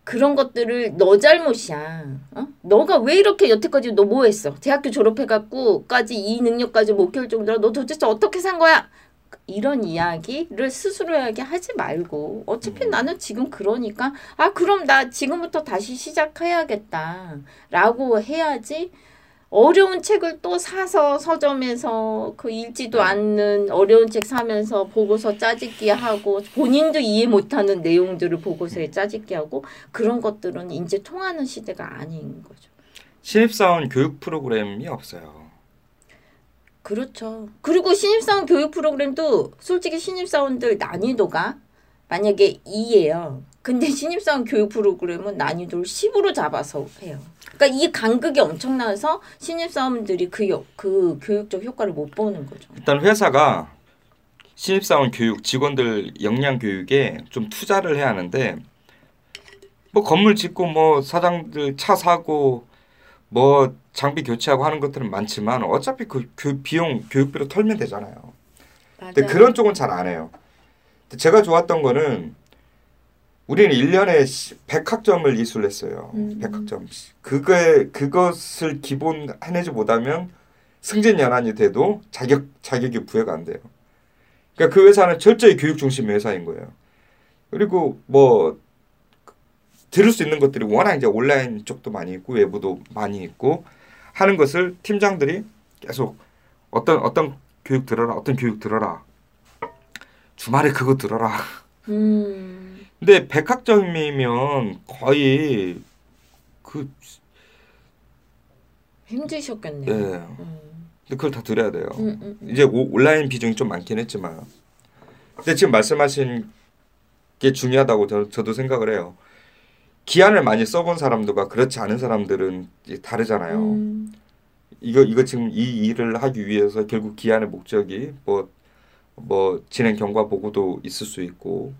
그런 것들을 너 잘못이야. 어? 너가 왜 이렇게 여태까지 너 뭐 했어? 대학교 졸업해갖고까지 이 능력까지 못 키울 정도로 너 도대체 어떻게 산 거야? 이런 이야기를 스스로에게 하지 말고 어차피 음. 나는 지금 그러니까 아 그럼 나 지금부터 다시 시작해야겠다라고 해야지 어려운 책을 또 사서 서점에서 그 읽지도 네. 않는 어려운 책 사면서 보고서 짜집기 하고 본인도 이해 못하는 내용들을 보고서에 짜집기 하고 그런 것들은 이제 통하는 시대가 아닌 거죠. 신입사원 교육 프로그램이 없어요. 그렇죠. 그리고 신입사원 교육 프로그램도 솔직히 신입사원들 난이도가 만약에 2예요. 근데 신입사원 교육 프로그램은 난이도를 10으로 잡아서 해요. 그러니까 이 간극이 엄청나서 신입사원들이 그, 여, 그 교육적 효과를 못 보는 거죠. 일단 회사가 신입사원 교육, 직원들 역량 교육에 좀 투자를 해야 하는데 뭐 건물 짓고 뭐 사장들 차 사고 뭐 장비 교체하고 하는 것들은 많지만 어차피 그 교, 비용 교육비로 털면 되잖아요. 맞아요. 근데 그런 쪽은 잘 안 해요. 제가 좋았던 거는 우리는 1년에 100학점을 이수했어요. 음. 100학점. 그거에 그것을 기본 해내지 못하면 승진 연한이 돼도 자격 자격이 부여가 안 돼요. 그러니까 그 회사는 철저히 교육 중심의 회사인 거예요. 그리고 뭐 들을 수 있는 것들이 워낙 이제 온라인 쪽도 많이 있고 외부도 많이 있고 하는 것을 팀장들이 계속 어떤 어떤 교육 들어라 어떤 교육 들어라 주말에 그거 들어라. 음, 근데 백학점이면 거의 그 힘드셨겠네요. 예. 음, 근데 그걸 다 들어야 돼요. 음, 음, 음. 이제 오- 온라인 비중이 좀 많긴 했지만 근데 지금 말씀하신 게 중요하다고 저, 저도 생각을 해요. 기한을 많이 써본 사람들과 그렇지 않은 사람들은 다르잖아요. 음, 이거 이거 지금 이 일을 하기 위해서 결국 기한의 목적이 뭐뭐 진행 경과 보고도 있을 수 있고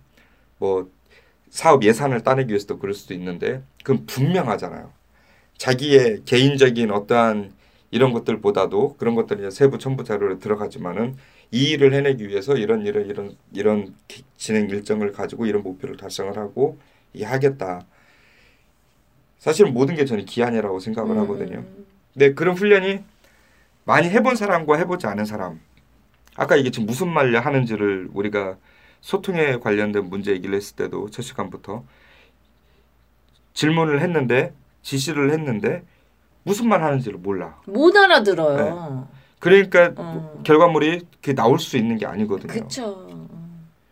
뭐 사업 예산을 따내기 위해서도 그럴 수도 있는데 그건 분명하잖아요. 자기의 개인적인 어떠한 이런 것들보다도 그런 것들이 세부 첨부 자료로 들어가지만은 이 일을 해내기 위해서 이런 이런 이런 이런 기- 진행 일정을 가지고 이런 목표를 달성을 하고 이 하겠다. 사실 모든 게 저는 기한이라고 생각을 하거든요. 음, 네, 그런 훈련이 많이 해본 사람과 해보지 않은 사람. 아까 이게 지금 무슨 말 하는지를 우리가 소통에 관련된 문제 얘기를 했을 때도 첫 시간부터 질문을 했는데 지시를 했는데 무슨 말 하는지를 몰라. 못 알아들어요. 그러니까 어. 결과물이 그게 나올 수 있는 게 아니거든요. 그쵸.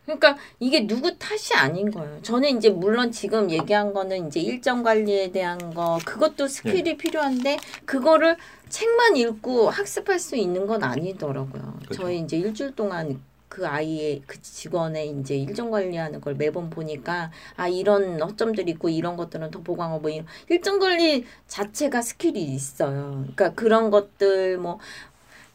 그러니까 이게 누구 탓이 아닌 거예요. 저는 이제 물론 지금 얘기한 거는 이제 일정 관리에 대한 거 그것도 skill이 네. 필요한데 그거를 책만 읽고 학습할 수 있는 건 아니더라고요. 그죠. 저희 이제 일주일 동안 그 아이의 그 직원의 이제 일정 관리하는 걸 매번 보니까 아 이런 허점들이 있고 이런 것들은 더 보강하고 뭐 이런 일정 관리 자체가 skill이 있어요. 그러니까 그런 것들 뭐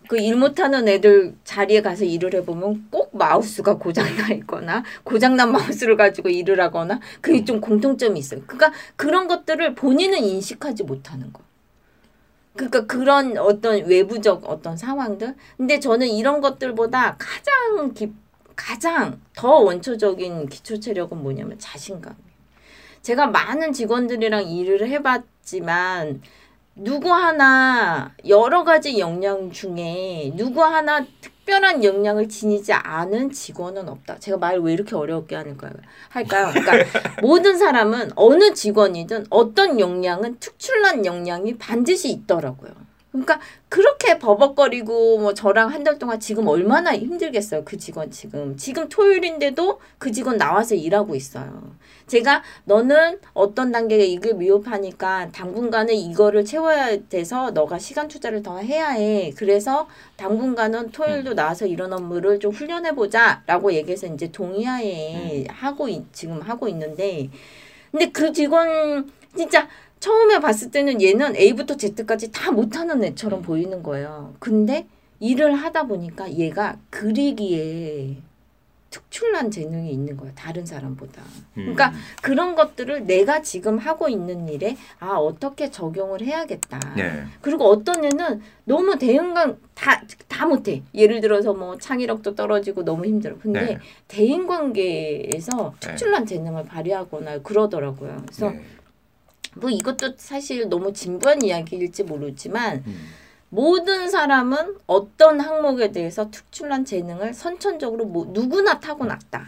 그 일 못하는 애들 자리에 가서 일을 해보면 꼭 마우스가 고장나 있거나 고장난 마우스를 가지고 일을 하거나 그게 좀 공통점이 있어요. 그러니까 그런 것들을 본인은 인식하지 못하는 거. 그러니까 그런 어떤 외부적 어떤 상황들. 근데 저는 이런 것들보다 가장 기, 가장 더 원초적인 기초 체력은 뭐냐면 자신감이에요. 제가 많은 직원들이랑 일을 해봤지만 누구 하나 여러 가지 역량 중에 누구 하나 특별한 역량을 지니지 않은 직원은 없다. 제가 말 왜 이렇게 어렵게 하는가요? 할까요? 그러니까 모든 사람은 어느 직원이든 어떤 역량은 특출난 역량이 반드시 있더라고요. 그러니까 그렇게 버벅거리고 뭐 저랑 한 달 동안 지금 얼마나 힘들겠어요. 그 직원 지금. 지금 토요일인데도 그 직원 나와서 일하고 있어요. 제가 너는 어떤 단계에 이걸 미흡하니까 당분간은 이거를 채워야 돼서 너가 시간 투자를 더 해야 해. 그래서 당분간은 토요일도 나와서 이런 업무를 좀 훈련해 보자라고 얘기해서 이제 동의하에 하고 있- 지금 하고 있는데 근데 그 직원 진짜 처음에 봤을 때는 얘는 A부터 Z까지 다 못하는 애처럼 보이는 거예요. 근데 일을 하다 보니까 얘가 그리기에 특출난 재능이 있는 거야. 다른 사람보다. 음. 그러니까 그런 것들을 내가 지금 하고 있는 일에 아 어떻게 적용을 해야겠다. 네. 그리고 어떤 애는 너무 대인관 다다 못해. 예를 들어서 뭐 창의력도 떨어지고 너무 힘들어. 근데 네. 대인 관계에서 네. 특출난 재능을 발휘하거나 그러더라고요. 그래서 네. 뭐 이것도 사실 너무 진부한 이야기일지 모르지만 음. 모든 사람은 어떤 항목에 대해서 특출난 재능을 선천적으로 뭐 누구나 타고났다.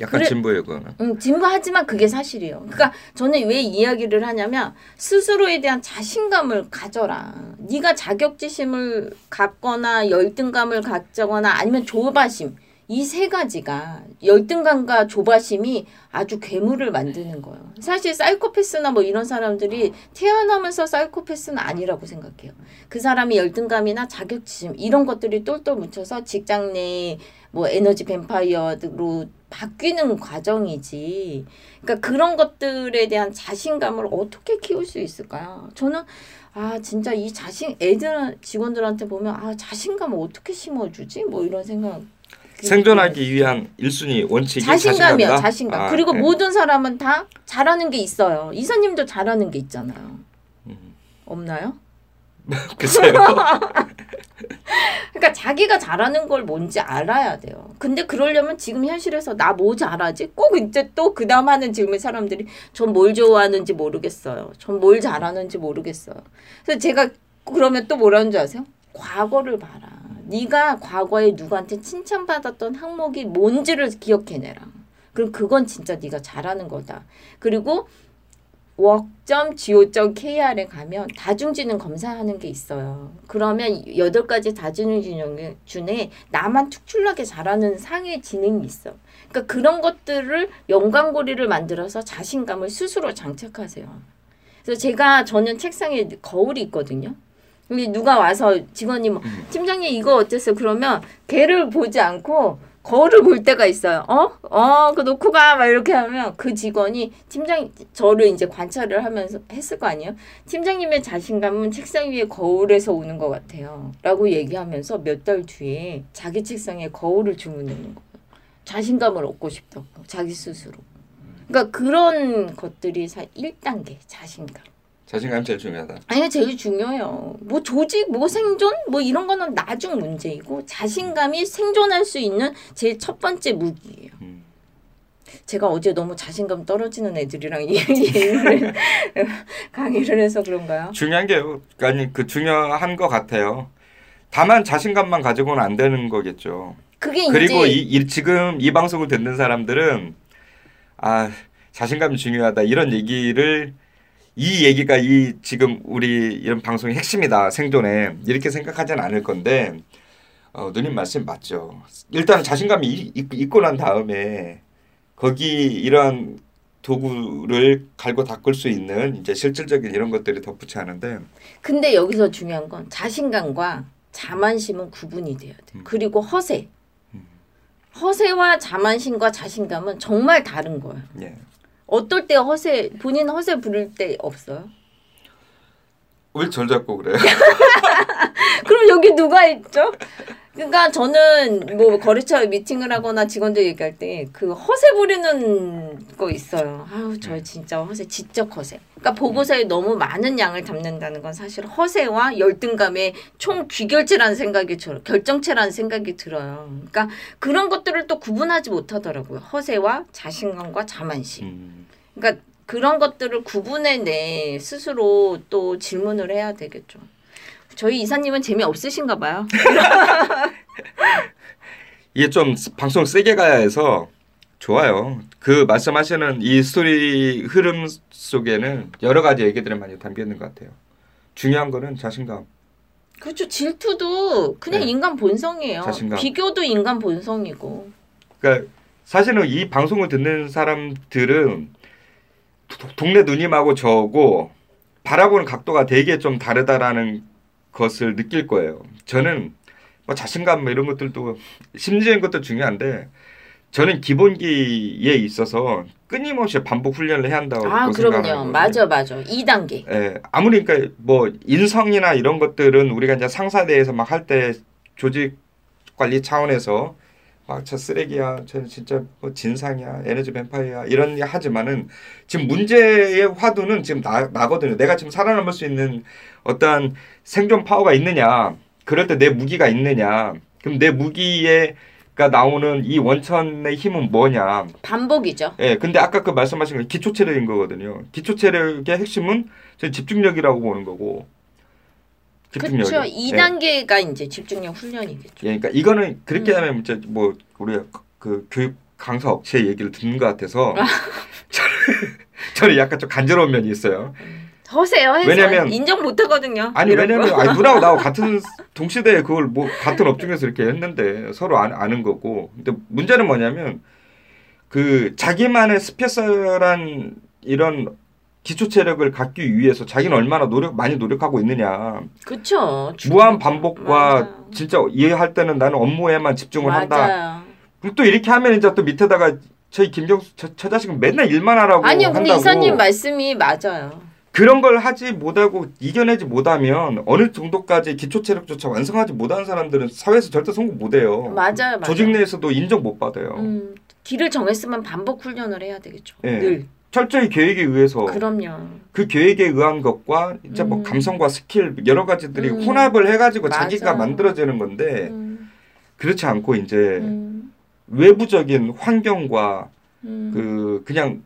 약간 그래- 진보예요 그거는. 음, 진부하지만 그게 사실이에요. 그러니까 저는 왜 이야기를 하냐면 스스로에 대한 자신감을 가져라. 네가 자격지심을 갖거나 열등감을 갖거나 아니면 조바심 이 세 가지가 열등감과 조바심이 아주 괴물을 만드는 거예요. 사실 사이코패스나 뭐 이런 사람들이 태어나면서 사이코패스는 아니라고 생각해요. 그 사람이 열등감이나 자격지심 이런 것들이 똘똘 뭉쳐서 직장 내 뭐 에너지 뱀파이어로 바뀌는 과정이지. 그러니까 그런 것들에 대한 자신감을 어떻게 키울 수 있을까요? 저는 아 진짜 이 자신 애들 직원들한테 보면 아 자신감을 어떻게 심어주지? 뭐 이런 생각. 생존하기 위한 1순위 원칙이 자신감이다? 자신감. 아, 그리고 네. 모든 사람은 다 잘하는 게 있어요. 이사님도 잘하는 게 있잖아요. 음. 없나요? 글쎄요. 그러니까 자기가 잘하는 걸 뭔지 알아야 돼요. 근데 그러려면 지금 현실에서 나 뭐 잘하지? 꼭 이제 또 그다음 하는 질문 사람들이 전 뭘 좋아하는지 모르겠어요. 전 뭘 잘하는지 모르겠어요. 그래서 제가 그러면 또 뭐라는 줄 아세요? 과거를 봐라. 네가 과거에 누구한테 칭찬받았던 항목이 뭔지를 기억해내라. 그럼 그건 진짜 네가 잘하는 거다. 그리고 work.go.kr에 가면 다중지능 검사하는 게 있어요. 그러면 여덟 가지 다중지능 중에 나만 특출나게 잘하는 상의 지능이 있어. 그러니까 그런 것들을 연관고리를 만들어서 자신감을 스스로 장착하세요. 그래서 제가 저는 책상에 거울이 있거든요. 근데 누가 와서 직원이 뭐 팀장님 이거 어땠어요? 그러면 걔를 보지 않고 거울을 볼 때가 있어요. 어? 어, 그 놓고 가. 막 이렇게 하면 그 직원이 팀장, 저를 이제 관찰을 하면서 했을 거 아니에요? 팀장님의 자신감은 책상 위에 거울에서 오는 것 같아요. 라고 얘기하면서 몇 달 뒤에 자기 책상에 거울을 주문하는 거예요. 자신감을 얻고 싶다고. 자기 스스로. 그러니까 그런 것들이 사 1단계 자신감. 자신감 제일 중요하다. 아니 제일 중요해요. 뭐 조직, 뭐 생존, 뭐 이런 거는 나중 문제이고 자신감이 생존할 수 있는 제일 첫 번째 무기예요. 음. 제가 어제 너무 자신감 떨어지는 애들이랑 얘기를 강의를 해서 그런가요? 중요한 게요. 아니 그 중요한 것 같아요. 다만 자신감만 가지고는 안 되는 거겠죠. 그게 그리고 이제 이, 이- 지금 이 방송을 듣는 사람들은 아 자신감이 중요하다 이런 얘기를 이 얘기가 이 지금 우리 이런 방송의 핵심이다 생존에 이렇게 생각하지는 않을 건데 어, 누님 말씀 맞죠. 일단 자신감이 있- 있고 난 다음에 거기 이런 도구를 갈고 닦을 수 있는 이제 실질적인 이런 것들이 덧붙여 하는데 근데 여기서 중요한 건 자신감과 자만심은 구분이 돼야 돼. 음. 그리고 허세. 허세와 자만심과 자신감은 정말 다른 거예요. 예. 어떨 때 허세 본인 허세 부릴 때 없어요? 왜 절 잡고 그래요? 그럼 여기 누가 있죠? 그러니까 저는 뭐 거래처 미팅을 하거나 직원들 얘기할 때 그 허세 부리는 거 있어요. 아우 저 진짜 허세 지적 허세. 그러니까 보고서에 너무 많은 양을 담는다는 건 사실 허세와 열등감의 총 귀결체라는 생각이 들어요. 결정체라는 생각이 들어요. 그러니까 그런 것들을 또 구분하지 못하더라고요. 허세와 자신감과 자만심. 음, 그러니까 그런 것들을 구분해 내 스스로 또 질문을 해야 되겠죠. 저희 이사님은 재미 없으신가 봐요. 이게 좀 방송 세게 가야 해서 좋아요. 그 말씀하시는 이 스토리 흐름 속에는 여러 가지 얘기들이 많이 담겨 있는 것 같아요. 중요한 거는 자신감. 그렇죠. 질투도 그냥 네. 인간 본성이에요. 자신감. 비교도 인간 본성이고. 그러니까 사실은 이 방송을 듣는 사람들은 도- 동네 누님하고 저고 바라보는 각도가 되게 좀 다르다라는 것을 느낄 거예요. 저는 뭐 자신감 뭐 이런 것들도 심리적인 것도 중요한데 저는 기본기에 있어서 끊임없이 반복 훈련을 해야 한다고 아, 그럼요. 맞아, 맞아. 2단계. 예, 아무리 그러니까 뭐 인성이나 이런 것들은 우리가 이제 상사대에서 막 할 때 조직 관리 차원에서 막저 쓰레기야, 저 진짜 뭐 진상이야, 에너지 뱀파이어야 이런 얘기 하지만은 지금 문제의 화두는 지금 나, 나거든요. 내가 지금 살아남을 수 있는 어떤 생존 파워가 있느냐, 그럴 때 내 무기가 있느냐, 그럼 내 무기에 가 나오는 이 원천의 힘은 뭐냐, 반복이죠. 예, 근데 아까 그 말씀하신 건 기초 체력인 거거든요. 기초 체력의 핵심은 저는 집중력이라고 보는 거고 집중력이. 그렇죠. 2단계가 이제 집중력 훈련이겠죠. 예, 그러니까 이거는 그렇게 음. 하면 이제 뭐 우리 그 교육 강사 업체 얘기를 듣는 것 같아서 저는, 저는 약간 좀 간지러운 면이 있어요. 허세요, 해서 왜냐면- 인정 못 하거든요. 아니 왜냐면 거. 아니, 누나하고 나하고 같은 동시대에 그걸 뭐 같은 업종에서 이렇게 했는데 서로 아, 아는 거고. 근데 문제는 뭐냐면 그 자기만의 스페셜한 이런 기초 체력을 갖기 위해서 자기는 얼마나 노력 많이 노력하고 있느냐. 그렇죠. 무한 반복과 맞아요. 진짜 이해할 때는 나는 업무에만 집중을 한다. 맞아요. 그럼 또 이렇게 하면 이제 또 밑에다가 저희 김경수 저, 저 자식은 맨날 일만 하라고 아니요, 근데 한다고 이사님 말씀이 맞아요. 그런 걸 하지 못하고 이겨내지 못하면 어느 정도까지 기초 체력조차 완성하지 못한 사람들은 사회에서 절대 성공 못해요. 맞아요, 맞아요. 조직 내에서도 인정 못 받아요. 음, 길을 정했으면 반복 훈련을 해야 되겠죠. 예. 늘. 철저히 계획에 의해서 그럼요. 그 계획에 의한 것과 이제 뭐 음. 감성과 스킬 여러 가지들이 음. 혼합을 해가지고 맞아요. 자기가 만들어지는 건데 음, 그렇지 않고 이제 음, 외부적인 환경과 음. 그 그냥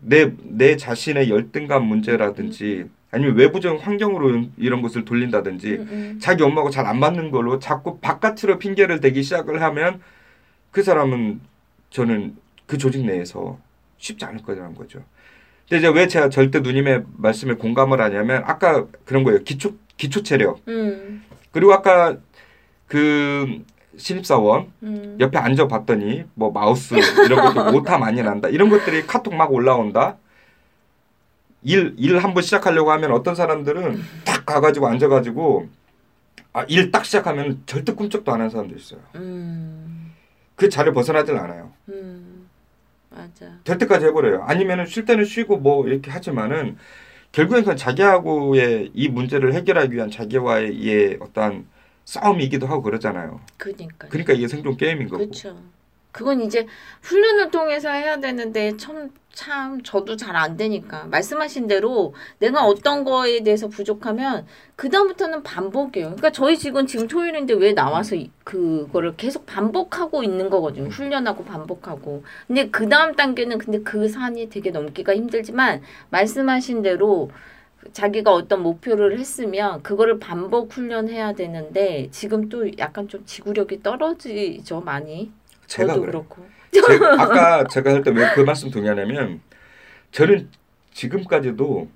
내 내 자신의 열등감 문제라든지 아니면 외부적인 환경으로 이런 것을 돌린다든지 음, 음. 자기 엄마하고 잘 안 맞는 걸로 자꾸 바깥으로 핑계를 대기 시작을 하면 그 사람은 저는 그 조직 내에서 쉽지 않을 거라는 거죠. 근데 이제 왜 제가 절대 누님의 말씀에 공감을 하냐면 아까 그런 거예요. 기초 기초 체력. 음, 그리고 아까 그 신입사원 음. 옆에 앉아봤더니 뭐 마우스 이런 것도 오타 많이 난다. 이런 것들이 카톡 막 올라온다. 일 일 한 번 시작하려고 하면 어떤 사람들은 딱 가가지고 앉아가지고 아, 일 딱 시작하면 절대 꿈쩍도 안 하는 사람도 있어요. 음, 그 자리를 벗어나질 않아요. 음, 맞아. 될 때까지 해버려요 아니면은 쉴 때는 쉬고 뭐 이렇게 하지만은 결국엔 그건 자기하고의 이 문제를 해결하기 위한 자기와의 이 어떠한 싸움이기도 하고 그러잖아요 그러니까. 그러니까 이게 생존 게임인 거고 그렇죠. 그건 이제 훈련을 통해서 해야 되는데 참, 참 저도 잘 안 되니까 말씀하신 대로 내가 어떤 거에 대해서 부족하면 그 다음부터는 반복이에요. 그러니까 저희 직원 지금 토요일인데 왜 나와서 이- 그거를 계속 반복하고 있는 거거든요. 훈련하고 반복하고. 근데 그 다음 단계는 근데 그 산이 되게 넘기가 힘들지만 말씀하신 대로 자기가 어떤 목표를 했으면 그거를 반복 훈련해야 되는데 지금 또 약간 좀 지구력이 떨어지죠 많이. 제가 그래요 그렇고. 제가 아까 제가 할 때 왜 그 말씀 동의하냐면 저는 지금까지도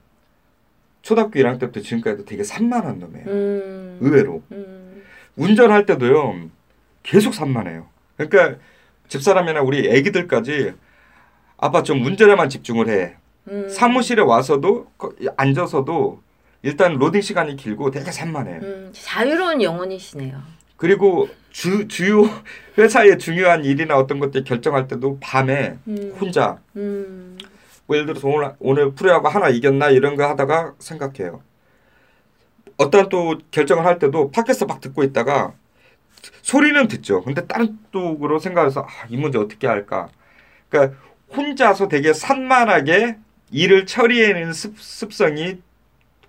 초등학교 1학년 때부터 지금까지도 되게 산만한 놈이에요. 음. 의외로 음. 운전할 때도요 계속 산만해요. 그러니까 집사람이나 우리 애기들까지 아빠 좀 운전에만 집중을 해. 음. 사무실에 와서도 거- 앉아서도 일단 로딩 시간이 길고 되게 산만해요. 음. 자유로운 영혼이시네요. 그리고 주 주요 회사의 중요한 일이나 어떤 것들 결정할 때도 밤에 음. 혼자 음. 뭐 예를 들어서 오늘 오늘 프로야구 하나 이겼나 이런 거 하다가 생각해요. 어떤 또 결정을 할 때도 팟캐스트 막 듣고 있다가 소리는 듣죠. 근데 다른 쪽으로 생각해서 아, 이 문제 어떻게 할까? 그러니까 혼자서 되게 산만하게 일을 처리해내는 습, 습성이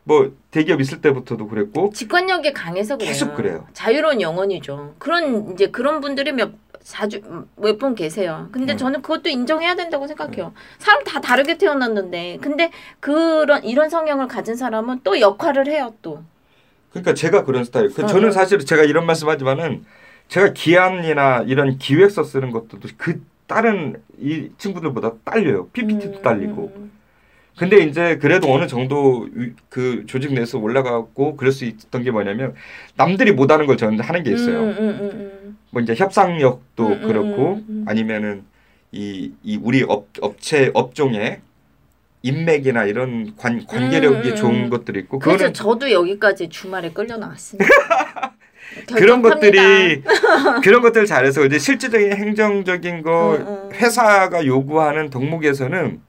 뭐 대기업 있을 때부터도 그랬고 직관력이 강해서 그래요. 계속 그래요. 자유로운 영혼이죠. 그런 이제 그런 분들이 몇 자주 몇 분 계세요. 근데 음. 저는 그것도 인정해야 된다고 생각해요. 사람 다 다르게 태어났는데 근데 그런 이런 성향을 가진 사람은 또 역할을 해요 또. 그러니까 제가 그런 스타일. 그 어, 저는 어. 사실 제가 이런 말씀하지만은 제가 기안이나 이런 기획서 쓰는 것도 그 다른 이 친구들보다 딸려요. PPT도 음, 딸리고. 음, 근데 이제 그래도 어느 정도 위- 그 조직 내에서 올라가고 그럴 수 있었던 게 뭐냐면 남들이 못하는 걸 저는 하는 게 있어요. 음, 음, 음, 음. 뭐 이제 협상력도 음, 음, 그렇고. 아니면은 이, 이 우리 업, 업체 업종에 인맥이나 이런 관, 관계력이 좋은 음. 것들이 있고 그래서 저도 여기까지 주말에 끌려 나왔습니다. 그런. 것들이 그런 것들 을 잘해서 이제 실질적인 행정적인 거 음, 음. 회사가 요구하는 덕목에서는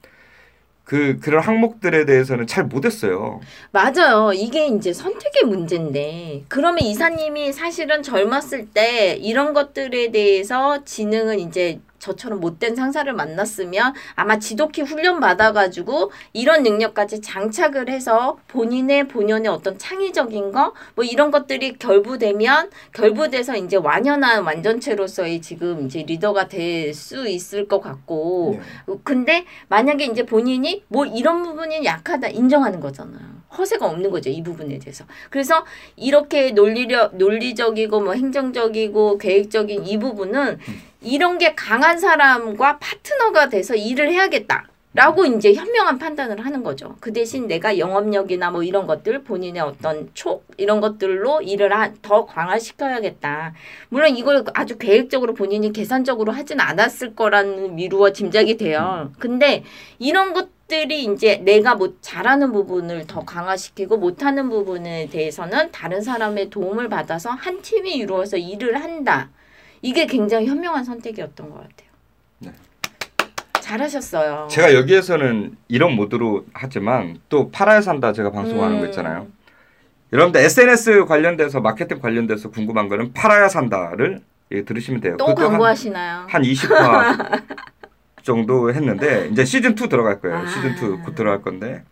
그 그런 항목들에 대해서는 잘 못했어요. 맞아요. 이게 이제 선택의 문제인데 그러면 이사님이 사실은 젊었을 때 이런 것들에 대해서 지능은 이제 저처럼 못된 상사를 만났으면 아마 지독히 훈련 받아가지고 이런 능력까지 장착을 해서 본인의 본연의 어떤 창의적인 거 뭐 이런 것들이 결부되면 결부돼서 이제 완연한 완전체로서의 지금 이제 리더가 될 수 있을 것 같고 네. 근데 만약에 이제 본인이 뭐 이런 부분이 약하다 인정하는 거잖아요. 허세가 없는 거죠 이 부분에 대해서 그래서 이렇게 논리력 논리적이고 뭐 행정적이고 계획적인 이 부분은 이런 게 강한 사람과 파트너가 돼서 일을 해야겠다. 라고 이제 현명한 판단을 하는 거죠. 그 대신 내가 영업력이나 뭐 이런 것들 본인의 어떤 촉 이런 것들로 일을 하, 더 강화시켜야겠다. 물론 이걸 아주 계획적으로 본인이 계산적으로 하진 않았을 거라는 미루어 짐작이 돼요. 근데 이런 것들이 이제 내가 뭐 잘하는 부분을 더 강화시키고 못하는 부분에 대해서는 다른 사람의 도움을 받아서 한 팀이 이루어서 일을 한다. 이게 굉장히 현명한 선택이었던 것 같아요. 네. 잘하셨어요. 제가 여기에서는 이런 모드로 하지만 또 팔아야 산다 제가 방송하는 음. 거 있잖아요. 여러분들 SNS 관련돼서 마케팅 관련돼서 궁금한 거는 팔아야 산다를 예, 들으시면 돼요. 또 그것도 한- 광고하시나요? 한 20화 정도 했는데 이제 시즌 2 들어갈 거예요. 아. 시즌 2곧 들어갈 건데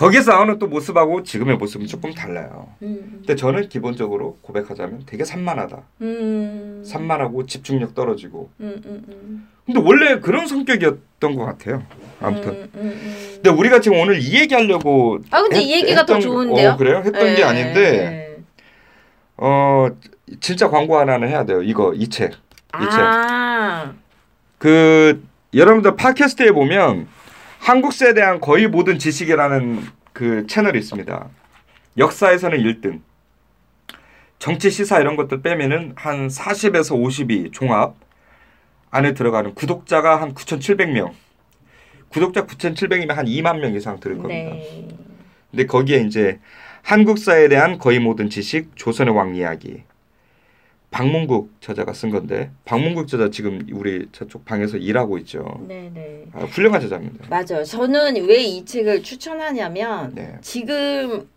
거기서 나오는 또 모습하고 지금의 모습은 조금 달라요. 음. 근데 저는 기본적으로 고백하자면 되게 산만하다. 음. 산만하고 집중력 떨어지고. 음, 음, 음. 근데 원래 그런 성격이었던 것 같아요. 아무튼. 음. 근데 우리가 지금 오늘 이 얘기하려고 아 근데 했- 이 얘기가 더 했던- 좋은데요? 어, 그래요? 했던 게 예, 아닌데 예. 어 진짜 광고 하나는 해야 돼요. 이거 이 책. 아, 그 여러분들 팟캐스트에 보면 한국사에 대한 거의 모든 지식이라는 그 채널이 있습니다. 역사에서는 1등. 정치 시사 이런 것들 빼면은 한 40에서 50이 종합 안에 들어가는 구독자가 한 9,700명. 구독자 9,700이면 한 2만 명 이상 들을 겁니다. 네. 근데 거기에 이제 한국사에 대한 거의 모든 지식, 조선의 왕 이야기. 박문국 저자가 쓴 건데 박문국 저자 지금 우리 저쪽 방에서 일하고 있죠. 네, 네. 아, 훌륭한 저자입니다. 맞아요. 저는 왜 이 책을 추천하냐면 네. 지금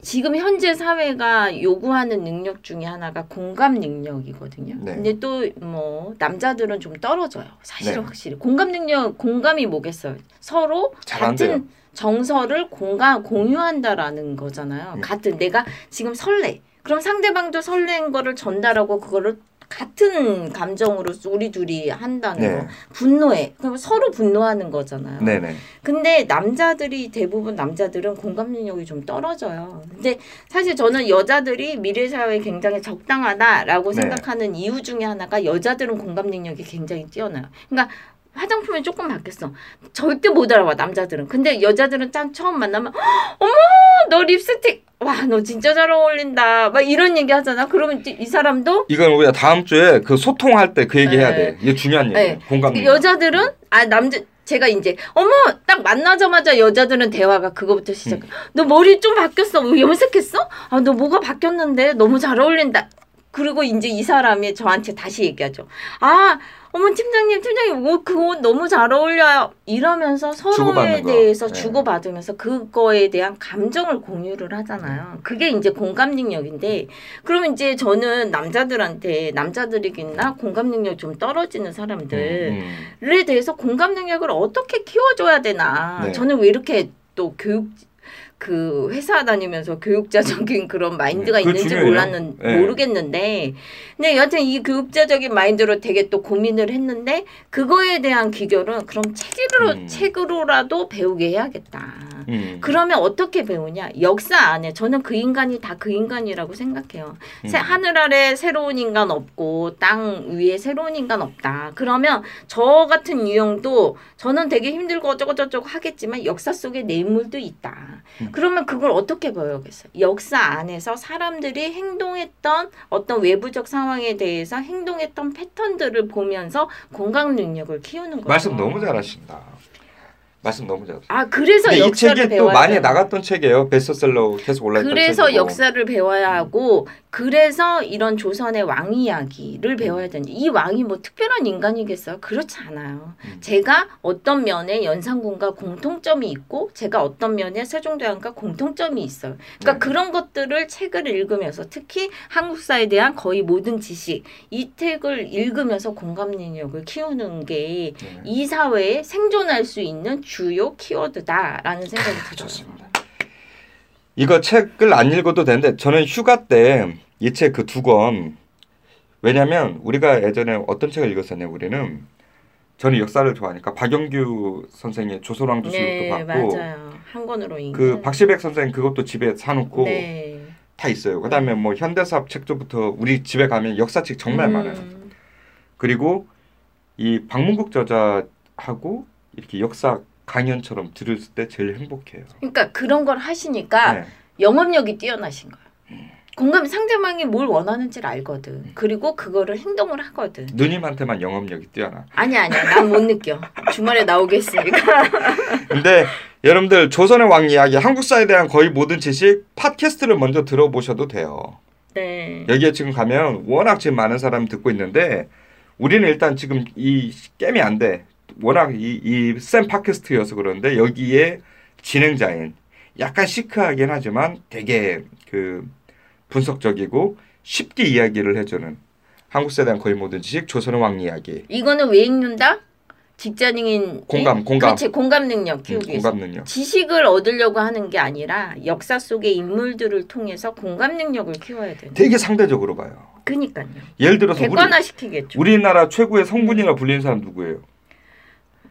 지금 현재 사회가 요구하는 능력 중에 하나가 공감 능력이거든요. 네. 근데 또 뭐 남자들은 좀 떨어져요. 사실은 네. 확실히 공감 능력 공감이 뭐겠어요? 서로. 같은 정서를 공감 공유한다라는 거잖아요. 음. 같은 내가 지금 설레. 그럼 상대방도 설레는 거를 전달하고 그거를 같은 감정으로 우리 둘이 한다는 네. 거. 분노해. 그럼 서로 분노하는 거잖아요. 네네. 근데 남자들이 대부분 남자들은 공감 능력이 좀 떨어져요. 근데 사실 저는 여자들이 미래 사회에 굉장히 적당하다라고 네. 생각하는 이유 중에 하나가 여자들은 공감 능력이 굉장히 뛰어나요. 그러니까 화장품이 조금 바뀌었어. 절대 못 알아봐 남자들은. 근데 여자들은 딱 처음 만나면 "헉, 어머 너 립스틱 와 너 진짜 잘 어울린다. 막 이런 얘기 하잖아. 그러면 이 사람도 이건 우리가 다음 주에 그 소통할 때 그 얘기 해야 네. 돼. 이게 중요한 얘기예요. 네. 공감. 여자들은 아 남자 제가 이제 어머 딱 만나자마자 여자들은 대화가 그거부터 시작. 음. 너 머리 좀 바뀌었어. 왜 염색했어? 아 너 뭐가 바뀌었는데 너무 잘 어울린다. 그리고 이제 이 사람이 저한테 다시 얘기하죠. 아 어머 팀장님 팀장님 옷그옷 너무 잘 어울려요. 이러면서 서로에. 대해서 네. 주고받으면서 그거에 대한 감정을 공유를 하잖아요. 그게 이제 공감 능력인데 그러면 이제 저는 남자들한테 남자들이겠나 공감 능력 좀 떨어지는 사람들 음, 음. 에 대해서 공감 능력을 어떻게 키워줘야 되나. 네. 저는 왜 이렇게 또 교육 그 회사 다니면서 교육자적인 그런 마인드가 네, 있는지. 몰랐는 네. 모르겠는데, 근데 여하튼 이 교육자적인 마인드로 되게 또 고민을 했는데 그거에 대한 귀결은 그럼 책으로 음. 책으로라도 배우게 해야겠다. 음. 그러면 어떻게 배우냐? 역사 안에 저는 그 인간이 다 그 인간이라고 생각해요. 새- 음. 하늘 아래 새로운 인간 없고 땅 위에 새로운 인간 없다. 그러면 저 같은 유형도 저는 되게 힘들고 어쩌고저쩌고 하겠지만 역사 속에 내물도 있다. 음. 그러면 그걸 어떻게 배우겠어요? 역사 안에서 사람들이 행동했던 어떤 외부적 상황에 대해서 행동했던 패턴들을 보면서 공감 능력을 키우는 거죠. 말씀 너무 잘하신다. 말씀 너무 잘하신다. 아 그래서 이 책이 또 많이. 나갔던 책이에요. 베스트셀러 계속 올라있던 그래서 책이고. 역사를 배워야 하고 그래서 이런 조선의 왕 이야기를 배워야 되는데 이 왕이 뭐 특별한 인간이겠어요? 그렇지 않아요. 음. 제가 어떤 면에 연산군과 공통점이 있고 제가 어떤 면에 세종대왕과 공통점이 있어요. 그러니까 네. 그런 것들을 책을 읽으면서 특히 한국사에 대한 거의 모든 지식 이 책을 읽으면서 공감 능력을 키우는 게이 네. 사회에 생존할 수 있는 주요 키워드다라는 생각이 들어요. 좋습니다. 이거 책을 안 읽어도 되는데 저는 휴가 때 이 책 그 두 권 왜냐면 우리가 예전에 어떤 책을 읽었었냐 우리는 저는 역사를 좋아하니까 박영규 선생의 조선왕조 실록도 네, 봤고 맞아요. 한 권으로 읽는. 그 박시백 선생 그것도 집에 사놓고 네. 다 있어요. 그다음에 뭐 현대사업 책조부터 우리 집에 가면 역사책 정말 음. 많아요. 그리고 이 박문국 저자하고 이렇게 역사 강연처럼 들을 때 제일 행복해요. 그러니까 그런 걸 하시니까 네. 영업력이 뛰어나신 거예요. 공감 상대방이 뭘 원하는지를 알거든. 그리고 그거를 행동을 하거든. 누님한테만 영업력이 뛰어나. 아니야 아니야 난 못 느껴. 주말에 나오겠으니까. 근데 여러분들 조선의 왕 이야기, 한국사에 대한 거의 모든 지식 팟캐스트를 먼저 들어보셔도 돼요. 네. 여기에 지금 가면 워낙 지금 많은 사람 듣고 있는데 우리는 일단 지금 이 게임이 안 돼. 워낙 이이센 팟캐스트여서 그런데 여기에 진행자인 약간 시크하긴 하지만 되게 그 분석적이고 쉽게 이야기를 해주는 한국사에 대한 거의 모든 지식 조선의 왕 이야기 이거는 왜 읽는다? 직장인 공감, 공감. 그렇지 공감 능력 음, 키우기 위해서. 공감 능력 지식을 얻으려고 하는 게 아니라 역사 속의 인물들을 통해서 공감 능력을 키워야 되는. 되게 상대적으로 봐요. 그니까요. 예를 들어서 우리, 객관화 시키겠죠. 우리나라 최고의 성군이라 불리는 사람 누구예요?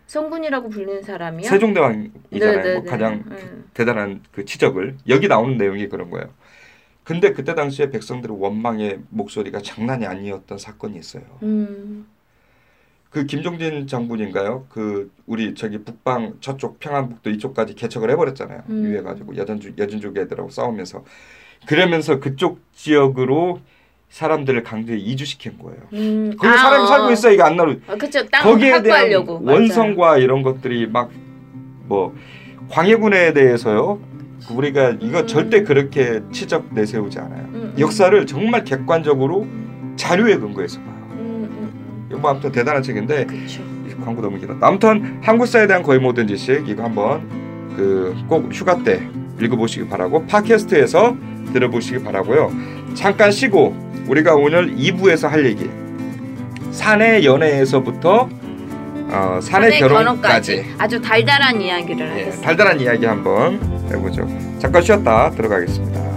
성군이라고 불리는 사람이요. 세종대왕이잖아요. 네네네. 뭐 가장 음. 대단한 그 치적을 여기 나오는 내용이 그런 거예요. 근데 그때 당시에 백성들의 원망의 목소리가 장난이 아니었던 사건이 있어요. 음. 그 김종진 장군인가요? 그 우리 저기 북방 저쪽 평안북도 이쪽까지 개척을 해버렸잖아요. 음. 유해가지고 여전주 여진족 애들하고 싸우면서 그러면서 그쪽 지역으로 사람들을 강제히 이주시킨 거예요. 음. 거기 사람이 살고 있어 이게 안 나로 아, 그쵸. 땅 거기에 대한 확보하려고. 맞아요. 원성과 이런 것들이 막 뭐 광해군에 대해서요. 우리가 이거 음. 절대 그렇게 치적 내세우지 않아요. 음, 음. 역사를 정말 객관적으로 자료에 근거해서 봐요. 음, 음, 이거 뭐 아무튼 대단한 책인데 음. 그쵸. 이 광고 너무 길었다. 아무튼 한국사에 대한 거의 모든 지식 이거 한번 그 꼭 휴가 때 읽어보시기 바라고 팟캐스트에서 들어보시기 바라고요. 잠깐 쉬고 우리가 오늘 2부에서 할 얘기 사내 연애에서부터 어, 사내 결혼까지 아주 달달한 이야기를 예, 하겠습니다. 달달한 이야기 한번 해보죠. 잠깐 쉬었다 들어가겠습니다.